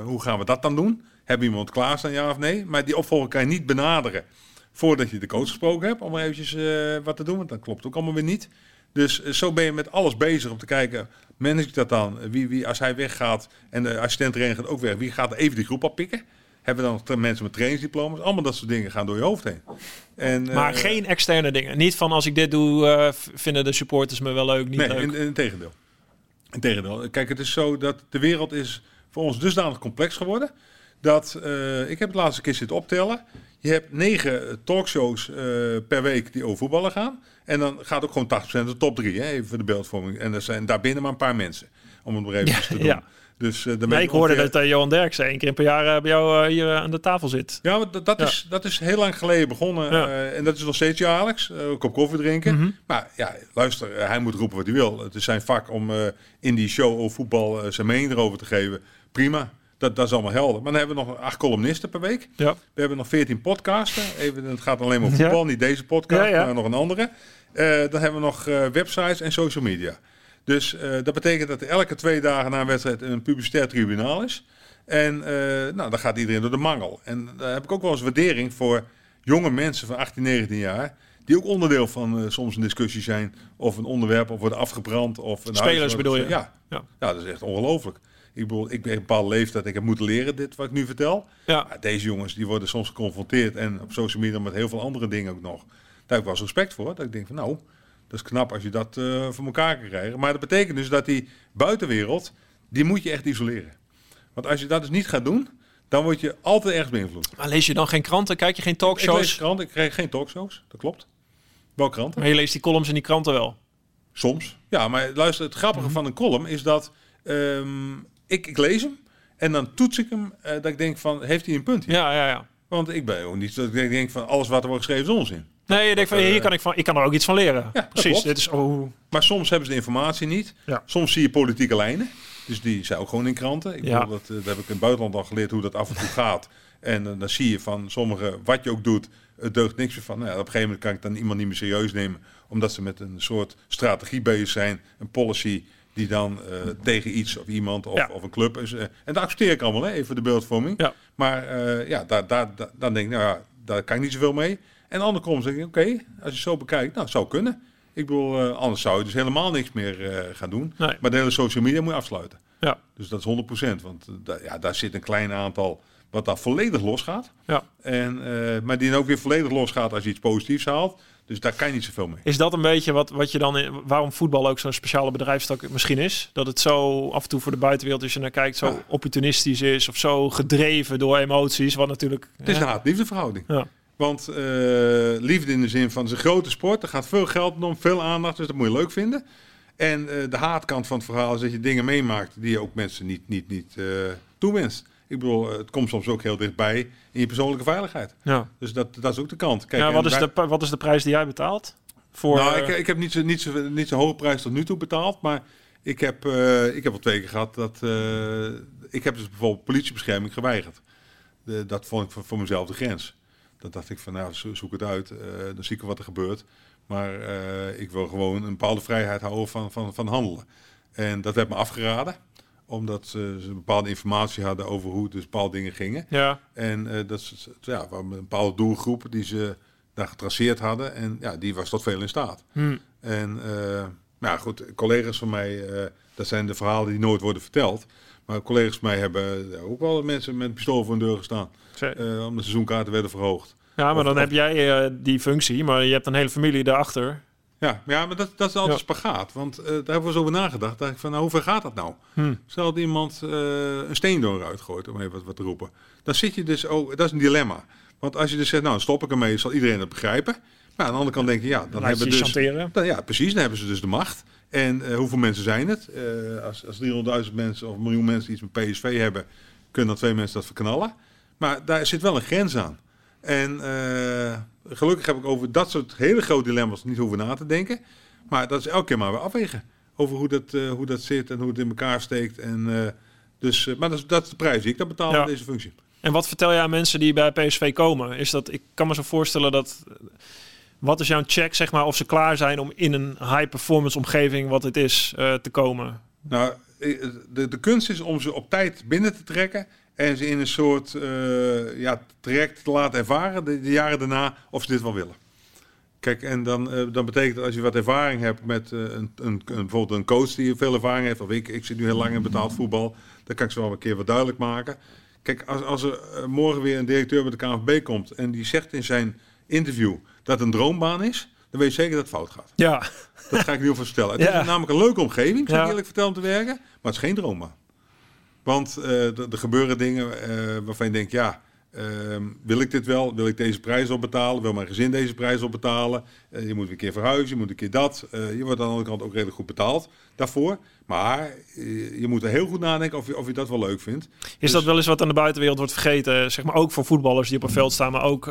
hoe gaan we dat dan doen? Hebben we iemand klaarstaan, ja of nee? Maar die opvolging kan je niet benaderen voordat je de coach gesproken hebt. Om maar eventjes wat te doen, want dat klopt ook allemaal weer niet. Dus zo ben je met alles bezig om te kijken, manage ik dat dan? Wie, wie, als hij weggaat en de assistent trainer gaat ook weg, wie gaat even die groep oppikken? Hebben we dan nog mensen met trainingsdiploma's? Allemaal dat soort dingen gaan door je hoofd heen. En, maar eh, geen externe dingen. Niet van als ik dit doe, eh, vinden de supporters me wel leuk, niet Nee, leuk. in, in tegendeel. In tegendeel. Kijk, het is zo dat de wereld is voor ons dusdanig complex geworden. Dat eh, ik heb het laatste keer zitten optellen. Je hebt negen talkshows eh, per week die over voetballen gaan. En dan gaat ook gewoon 80% de top drie, hè, even voor de beeldvorming. En er zijn daarbinnen maar een paar mensen. Om het maar even Ja, te doen. ja. Dus, eh, Nee, ik hoorde ongeveer- dat uh, Johan Derksen één keer per jaar eh, bij jou eh, hier aan de tafel zit. Ja, maar dat, dat, Ja. Is, dat is heel lang geleden begonnen. Ja. eh, en dat is nog steeds jaarlijks. eh, een kop koffie drinken. Mhm. Maar ja, luister, eh, hij moet roepen wat hij wil. Het is zijn vak om eh, in die show over voetbal eh, zijn mening erover te geven. Prima, dat, dat is allemaal helder. Maar dan hebben we nog acht columnisten per week. Ja. We hebben nog veertien podcasten. Even, het gaat alleen maar over Ja. voetbal, niet deze podcast, Ja, maar nog een andere. Eh, dan hebben we nog eh, websites en social media. Dus eh, dat betekent dat elke twee dagen na een wedstrijd een publicitair tribunaal is. En nou, dan gaat iedereen door de mangel. En daar heb ik ook wel eens waardering voor jonge mensen van 18, 19 jaar. Die ook onderdeel van soms een discussie zijn. Of een onderwerp of worden afgebrand. Of een Spelers bedoel je? Ja. Ja. Ja. dat is echt ongelooflijk. Ik bedoel, ik ben een bepaalde leeftijd. Ik heb moeten leren dit wat ik nu vertel. Ja. Maar deze jongens die worden soms geconfronteerd. En op social media met heel veel andere dingen ook nog. Daar heb ik wel eens respect voor. Dat ik denk van nou, dat is knap als je dat eh, voor elkaar kan krijgen. Maar dat betekent dus dat die buitenwereld, die moet je echt isoleren. Want als je dat dus niet gaat doen, dan word je altijd ergens beïnvloed. Maar lees je dan geen kranten? Kijk je geen Ik lees talkshows? kranten, ik krijg geen talkshows, dat klopt. Wel kranten. Maar je leest die columns in die kranten wel. Soms. Ja, maar luister, het grappige van een column is dat ehm, ik, ik lees hem en dan toets ik hem eh, dat ik denk van, heeft hij een punt hier? Ja, ja, ja. Want ik ben ook niet zo dat ik denk van, alles wat er wordt geschreven is onzin. Nee, je denkt van, eh, hier kan ik van, ik kan er ook iets van leren. dat Precies. Dit is, oh, Maar soms hebben ze de informatie niet. Ja. Soms zie je politieke lijnen. Dus die zijn ook gewoon in kranten. Ik Ja. bedoel, dat, eh, dat heb ik in het buitenland al geleerd hoe dat af en toe gaat. En eh, dan zie je van sommige, wat je ook doet, het deugt niks meer van. Nou ja, op een gegeven moment kan ik dan iemand niet meer serieus nemen. Omdat ze met een soort strategie bezig zijn. Een policy die dan eh, tegen iets of iemand of, Ja. of een club is. eh, en dat accepteer ik allemaal, hè, even de beeldvorming. Ja. Maar eh, ja, daar, daar, daar- dan denk ik, nou ja, daar kan ik niet zoveel mee. En andere kant zeg ik, oké, als je zo bekijkt, nou, zou kunnen. Ik bedoel, anders zou je dus helemaal niks meer gaan doen. Nee. Maar de hele social media moet je afsluiten. Ja. Dus dat is 100%. Want ja, daar zit een klein aantal wat daar volledig losgaat. Ja. En, maar die dan ook weer volledig losgaat als je iets positiefs haalt. Dus daar kan je niet zoveel mee. Is dat een beetje wat, wat je dan, in- waarom voetbal ook zo'n speciale bedrijfstak misschien is? Dat het zo af en toe voor de buitenwereld, als je naar kijkt, zo Ja. opportunistisch is of zo gedreven door emoties, wat natuurlijk. Het is hè? een haat-liefde verhouding. Ja. Want eh, liefde in de zin van het is een grote sport. Er gaat veel geld om, veel aandacht. Dus dat moet je leuk vinden. En eh, de haatkant van het verhaal is dat je dingen meemaakt die je ook mensen niet, niet, niet eh toewenst. Ik bedoel, eh, het komt soms ook heel dichtbij in je persoonlijke veiligheid. Ja. Dus dat, dat is ook de kant. Kijk, ja, wat, is wij- de, wat is de prijs die jij betaalt? Voor, nou, eh, ik, ik heb niet zo, niet, zo, niet zo hoge prijs tot nu toe betaald. Maar ik heb, eh, ik heb al twee keer gehad dat... ik heb dus bijvoorbeeld politiebescherming geweigerd. De, dat vond ik voor, voor mezelf de grens. Dat dacht ik van, nou, zo- zoek het uit. dan zie ik wat er gebeurt. Maar ik wil gewoon een bepaalde vrijheid houden van, van, van handelen. En dat werd me afgeraden. Omdat ze, ze bepaalde informatie hadden over hoe dus bepaalde dingen gingen. ja, En eh, dat is ja, een bepaalde doelgroep die ze daar getraceerd hadden. En ja, die was tot veel in staat. hm, En nou ja, goed, collega's van mij, eh, dat zijn de verhalen die nooit worden verteld. Maar collega's van mij hebben ook wel mensen met pistool voor hun deur gestaan. Uh, omdat seizoenkaarten werden verhoogd. Ja, maar dan heb jij uh, die functie, maar je hebt een hele familie daarachter. Ja, ja maar dat, dat is altijd ja. spagaat. Want uh, daar hebben we eens over nagedacht. dacht ik van, nou, hoe ver gaat dat nou? Hm. Stel dat iemand een steen door eruit gooit, om even wat, wat te roepen. Dan zit je dus, oh, dat is een dilemma. Want als je dus zegt, nou, stop ik ermee, zal iedereen het begrijpen. Maar aan de andere kant denk je, ja, dan, hebben ze dus... Dan, ja, precies, dan hebben ze dus de macht. En uh, hoeveel mensen zijn het? Als, als 300.000 mensen of een miljoen mensen iets met PSV hebben, kunnen dan twee mensen dat verknallen. Maar daar zit wel een grens aan. En gelukkig heb ik over dat soort hele grote dilemma's niet hoeven na te denken. Maar dat is elke keer maar weer afwegen. Over hoe dat, hoe dat zit en hoe het in elkaar steekt. En, dus, maar dat is, dat is de prijs die ik dat betaal ja. deze functie. En wat vertel je aan mensen die bij PSV komen? Is dat, ik kan me zo voorstellen dat wat is jouw check, zeg maar, of ze klaar zijn om in een high-performance omgeving, wat het is, uh, te komen? Nou, de, de kunst is om ze op tijd binnen te trekken en ze in een soort uh, ja, traject te laten ervaren, de, de, jaren daarna, of ze dit wel willen. Kijk, en dan, uh, dan betekent dat als je wat ervaring hebt met een, een, een, bijvoorbeeld een coach die veel ervaring heeft, of ik, ik zit nu heel lang in betaald voetbal, dan kan ik ze wel een keer wat duidelijk maken. Kijk, als, als er morgen weer een directeur bij de KNVB komt en die zegt in zijn interview dat een droombaan is, dan weet je zeker dat het fout gaat. Ja. Dat ga ik nu voor vertellen. Het ja. is namelijk een leuke omgeving, zou ik eerlijk vertellen, om te werken. Maar het is geen droombaan. Want uh, er gebeuren dingen uh, waarvan je denkt, ja, uh, wil ik dit wel? Wil ik deze prijs opbetalen? Wil mijn gezin deze prijs opbetalen? Uh, je moet een keer verhuizen, je moet een keer dat. je wordt aan de andere kant ook redelijk goed betaald daarvoor. Maar eh, je moet er heel goed nadenken of je, of je dat wel leuk vindt. Is dus... dat wel eens wat aan de buitenwereld wordt vergeten? Zeg maar ook voor voetballers die op een veld staan, maar ook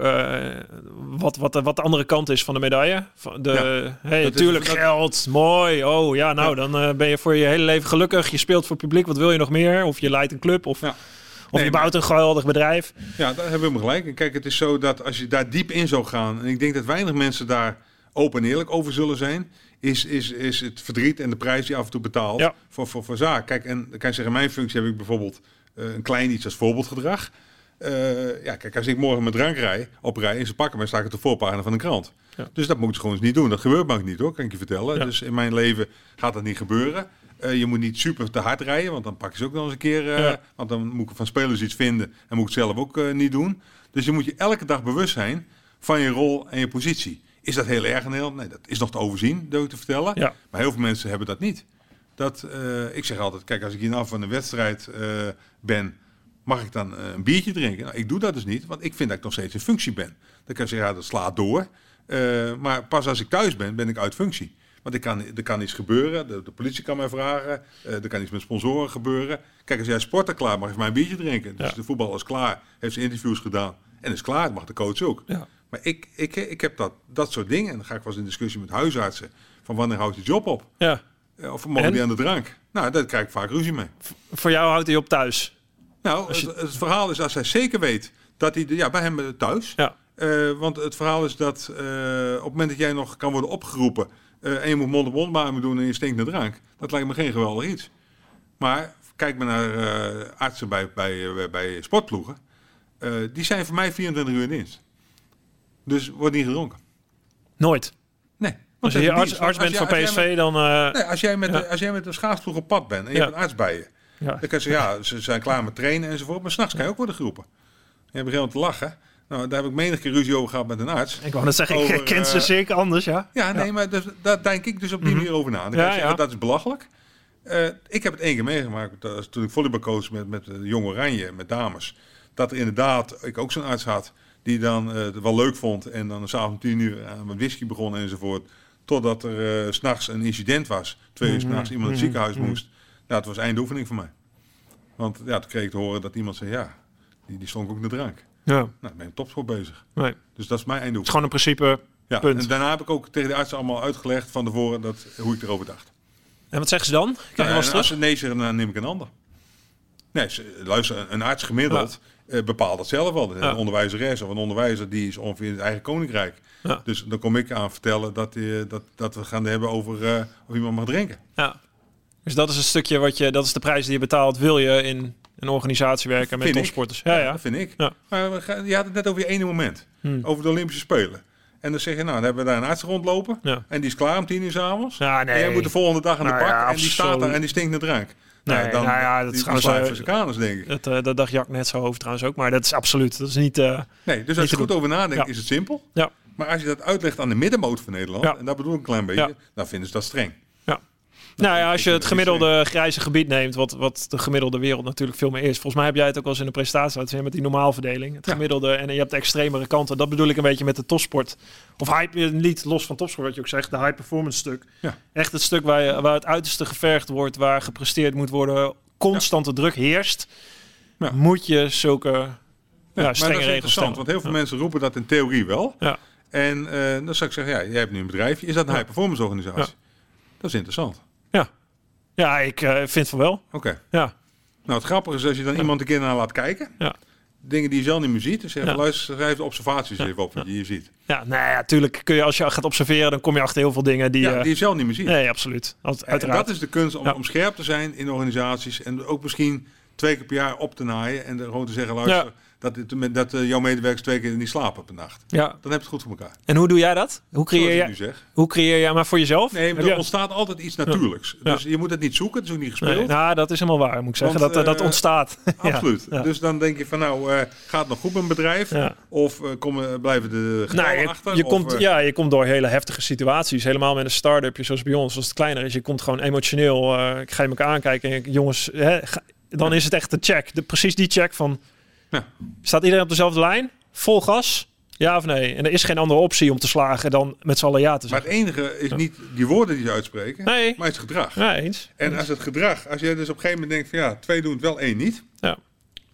wat, wat, wat de andere kant is van de medaille. De, ja, hey, natuurlijk geld, mooi. Oh ja, nou ja. dan ben je voor je hele leven gelukkig. Je speelt voor publiek, wat wil je nog meer? Of je leidt een club of... Ja. Of nee, je bouwt een geweldig bedrijf. Ja, daar hebben we gelijk. En kijk, het is zo dat als je daar diep in zou gaan... en ik denk dat weinig mensen daar open en eerlijk over zullen zijn is, is, is het verdriet en de prijs die af en toe betaalt ja. voor, voor, voor zaak. Kijk, en dan kan je zeggen, mijn functie heb ik bijvoorbeeld uh, een klein iets als voorbeeldgedrag. Uh, ja, kijk, als ik morgen mijn drank rij, op rij en ze pakken mij, sta ik op de voorpagina van de krant. Ja. Dus dat moet ze gewoon eens niet doen. Dat gebeurt maar niet hoor, kan ik je vertellen. Ja. Dus in mijn leven gaat dat niet gebeuren. Uh, je moet niet super te hard rijden, want dan pak je ze ook nog eens een keer. Ja. Want dan moet ik van spelers iets vinden en moet ik het zelf ook niet doen. Dus je moet je elke dag bewust zijn van je rol en je positie. Is dat heel erg? Nee, dat is nog te overzien, durf ik te vertellen. Ja. Maar heel veel mensen hebben dat niet. Dat, ik zeg altijd, kijk, als ik hier af van een wedstrijd ben, mag ik dan een biertje drinken? Nou, ik doe dat dus niet, want ik vind dat ik nog steeds in functie ben. Dan kan je zeggen, ja, dat slaat door. maar pas als ik thuis ben, ben ik uit functie. Want er kan, er kan iets gebeuren, de, de politie kan mij vragen, er kan iets met sponsoren gebeuren. Kijk, als jij sporter klaar mag, je mij een biertje drinken. Dus ja. de voetbal is klaar, heeft zijn interviews gedaan en is klaar. Mag de coach ook. Ja. Maar ik, ik, ik heb dat, dat soort dingen. En dan ga ik wel eens in discussie met huisartsen. Van wanneer houdt die job op? Ja. Of mogen die aan de drank? Nou, daar krijg ik vaak ruzie mee. voor jou houdt hij op thuis? Nou, het, het, verhaal is als hij zeker weet dat hij... Ja, bij hem thuis. Ja. Uh, want het verhaal is dat uh, op het moment dat jij nog kan worden opgeroepen... Uh, en je moet mond-op-mond doen en je stinkt naar drank... dat lijkt me geen geweldig iets. Maar kijk maar naar artsen bij, bij, bij sportploegen. die zijn voor mij 24 uur in dienst. Dus wordt niet gedronken. Nooit? Nee. Als je arts, arts bent van PSV, dan... Nee, als jij met, ja. als jij met een schaatsploeg op pad bent en je ja. hebt een arts bij je... Ja. Dan kan je zeggen, ja, ze zijn klaar met trainen enzovoort. Maar s'nachts kan je ook worden geroepen. Je begint te lachen. Nou, daar heb ik menig keer ruzie over gehad met een arts. Ik wou net zeggen, over, ik ken ze uh, zeker anders, ja. Ja, nee, maar dus, daar denk ik dus op die -hmm. manier over na. Je zeggen, dat is belachelijk. Uh, ik heb het één keer meegemaakt dat, toen ik volleybalcoach met, met de Jong Oranje, met dames. Dat er inderdaad, ik ook zo'n arts had die dan uh, het wel leuk vond en dan s'avonds tien uur aan mijn whisky begon enzovoort. Totdat er uh, s'nachts een incident was. Twee uur s'nachts iemand in het ziekenhuis moest. Nou, het was eindoefening voor mij. Want ja, toen kreeg ik te horen dat iemand zei, ja, die, die stond ook naar drank. Ja. Nou, ben ik topsport bezig. Nee. Dus dat is mijn eindoefening. Het is gewoon een principe ja, punt. En daarna heb ik ook tegen de artsen allemaal uitgelegd van tevoren dat, hoe ik erover dacht. En wat zeggen ze dan? Kijk nou, als ze nee zeggen, dan neem ik een ander. Nee, ze, luister, een arts gemiddeld ja. uh, bepaalt dat zelf wel. Ja. Een onderwijzeres of een onderwijzer die is ongeveer in het eigen koninkrijk. Ja. Dus dan kom ik aan vertellen dat, uh, dat, dat we gaan hebben over uh, of iemand mag drinken. Ja. Dus dat is een stukje wat je, dat is de prijs die je betaalt, wil je in een organisatie werken met topsporters. Ja, ja, dat vind ik. Maar je had het net over je ene moment, hmm. over de Olympische Spelen. En dan zeg je, nou, dan hebben we daar een arts rondlopen. Ja. En die is klaar om tien uur s'avonds. Ja, En nee. jij moet de volgende dag aan de Nou bak. ja, en die staat daar en die stinkt naar drank. Nee, nou, dan, nou ja, dat is gewoon zo- kanus, denk ik. Dat, eh, dat dacht Jack net zo over trouwens ook. Maar dat is absoluut. Dat is niet... eh, Nee, dus als je goed doen. over nadenkt, Ja. is het simpel. Ja. Maar als je dat uitlegt aan de middenmoot van Nederland, Ja. en dat bedoel ik een klein beetje, dan vinden ze dat streng. Nou ja, als je het gemiddelde grijze gebied neemt, wat, wat de gemiddelde wereld natuurlijk veel meer is. Volgens mij heb jij het ook wel eens in de presentatie laten zien met die normaalverdeling. Het Ja. gemiddelde en je hebt de extremere kanten. Dat bedoel ik een beetje met de topsport. Of hype, niet los van topsport wat je ook zegt, de high performance stuk. Ja. Echt het stuk waar, je, waar het uiterste gevergd wordt, waar gepresteerd moet worden, constante druk heerst. Moet je zulke ja, maar strenge dat is regels interessant, stellen. want heel veel mensen roepen dat in theorie wel. Ja. En eh, dan zou ik zeggen, ja, jij hebt nu een bedrijfje. Is dat een Ja. high-performance organisatie? Ja. Dat is interessant. Ja, ik eh, vind van wel. Oké. Ja. Nou, het grappige is als je dan iemand een keer naar laat kijken. Ja. Dingen die je zelf niet meer ziet. Dus zeg, Ja. luister, schrijf de observaties even op wat je hier ziet. Ja, nou ja, tuurlijk kun je als je gaat observeren, dan kom je achter heel veel dingen die. Ja, die je zelf niet meer ziet. Nee, absoluut. En dat is de kunst om, scherp te zijn in organisaties. En ook misschien twee keer per jaar op te naaien. En gewoon te zeggen, luister, Ja. Dat, het- dat eh, jouw medewerkers twee keer niet slapen per nacht. Ja. Dan heb je het goed voor elkaar. En hoe doe jij dat? Hoe creëer je, zeg. hoe creëer jij maar voor jezelf? Nee, Heb er ontstaat altijd iets natuurlijks. Ja. Dus je moet het niet zoeken. Het is ook niet gespeeld. Nee, nou, dat is helemaal waar, moet ik zeggen. Want, dat, eh, dat eh, ontstaat. Absoluut. ja. Dus dan denk je van nou, gaat het nog goed met een bedrijf? Ja. Of komen, blijven de Nou, je, achter? je Of, komt, ja, je komt door hele heftige situaties. Helemaal met een start-up, zoals bij ons, als het kleiner is. Je komt gewoon emotioneel. ik ga je elkaar aankijken. En jongens, hè, ga- dan is het echt de check. De, precies die check van... Ja. Staat iedereen op dezelfde lijn? Vol gas? Ja of nee? En er is geen andere optie om te slagen dan met z'n allen ja te Maar zeggen. het enige is niet die woorden die ze uitspreken, Nee. maar het gedrag. Ja, eens. En als het gedrag, als je dus op een gegeven moment denkt van ja, twee doen het wel, één niet. Ja.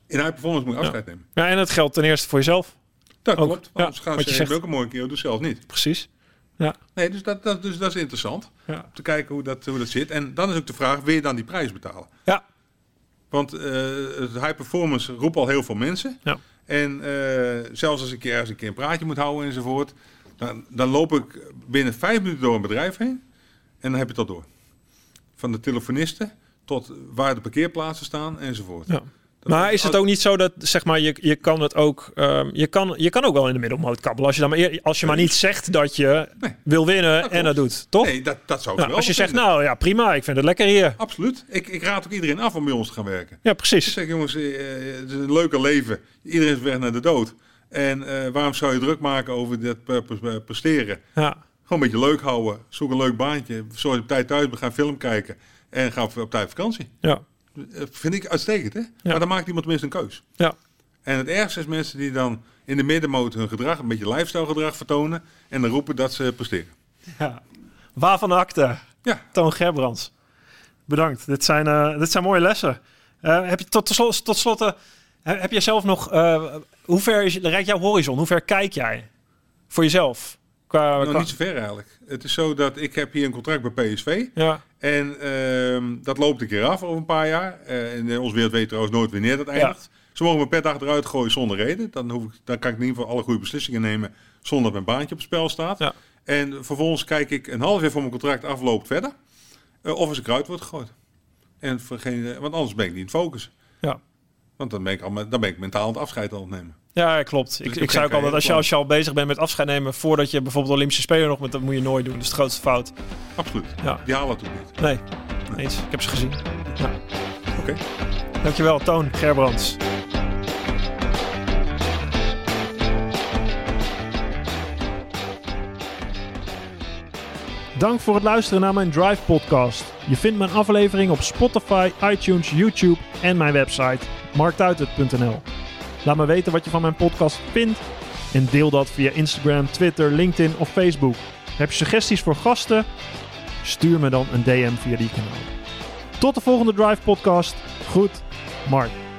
In high performance moet je afscheid nemen. Ja, en het geldt ten eerste voor jezelf. Dat Ook, klopt. ja, Anders gaan wat ze je zegt. ook een mooie keer, doe zelf niet. Precies. Nee, dus dat, dat, dus dat is interessant. Ja. Om te kijken hoe dat, hoe dat zit. En dan is ook de vraag, wil je dan die prijs betalen? Ja. Want eh, het high performance roept al heel veel mensen. Ja. En eh, zelfs als ik ergens een keer een praatje moet houden enzovoort. Dan, dan loop ik binnen vijf minuten door een bedrijf heen. En dan heb je het al door. Van de telefonisten tot waar de parkeerplaatsen staan enzovoort. Ja. Maar is het ook niet zo dat, zeg maar, je, je kan het ook, ehm, je, kan, je kan ook wel in de middelmoot kabbelen. Als je, dan maar, als je maar niet zegt dat je Nee. wil winnen Dat en dat doet, toch? Nee, dat, dat zou ik Ja, wel als je zegt, nou ja, prima, ik vind het lekker hier. Absoluut. Ik, ik raad ook iedereen af om bij ons te gaan werken. Ja, Ik precies. zeg, jongens, eh, het is een leuker leven. Iedereen is weg naar de dood. En eh, waarom zou je druk maken over dat pre- pre- presteren? Ja, Gewoon een beetje leuk houden. Zoek een leuk baantje. Zorg op tijd thuis bent. Ga film kijken. En ga op, op tijd vakantie. ja, vind ik uitstekend, hè? Maar dan maakt iemand tenminste een keus. ja. En het ergste is mensen die dan in de middenmoot hun gedrag, een beetje lifestyle gedrag vertonen. En dan roepen dat ze presteren. ja. Waarvan acte? Ja. Toon Gerbrands. Bedankt. Dit zijn, eh, dit zijn mooie lessen. Eh, heb je tot, tot, slot, tot slot, eh, heb jij zelf nog, eh, hoe ver is, reikt jouw horizon? Hoe ver kijk jij voor jezelf? Qua, Nog qua- niet zo ver eigenlijk. Het is zo dat ik heb hier een contract bij PSV. ja, En ehm, dat loopt een keer af over een paar jaar. Eh in onze wereld weet trouwens nooit wanneer dat eindigt. Ze mogen me per dag eruit gooien zonder reden. Dan, hoef ik, dan kan ik in ieder geval alle goede beslissingen nemen zonder dat mijn baantje op het spel staat. Ja. En vervolgens kijk ik een half jaar voor mijn contract afloopt verder. eh, of er een kruid wordt gegooid. En voor geen, want anders ben ik niet in focus. ja. Want dan ben ik, al, dan ben ik mentaal het afscheid aan het nemen. Ja, klopt. ik ik, heb ik zei ook geen al dat als je, als je al bezig bent met afscheid nemen voordat je bijvoorbeeld Olympische Spelen nog met dat moet je nooit doen. Dat is de grootste fout. Absoluut. Ja. Die halen het ook niet. Nee, eens. Ik heb ze gezien. Ja. Oké. Dankjewel, Toon Gerbrands. Dank voor het luisteren naar mijn Drive podcast. Je vindt mijn aflevering op Spotify, iTunes, YouTube en mijn website marktuitert.nl. Laat me weten wat je van mijn podcast vindt en deel dat via Instagram, Twitter, LinkedIn of Facebook. Heb je suggesties voor gasten? Stuur me dan een DM via die kanaal. Tot de volgende Drive podcast. Goed, Mark.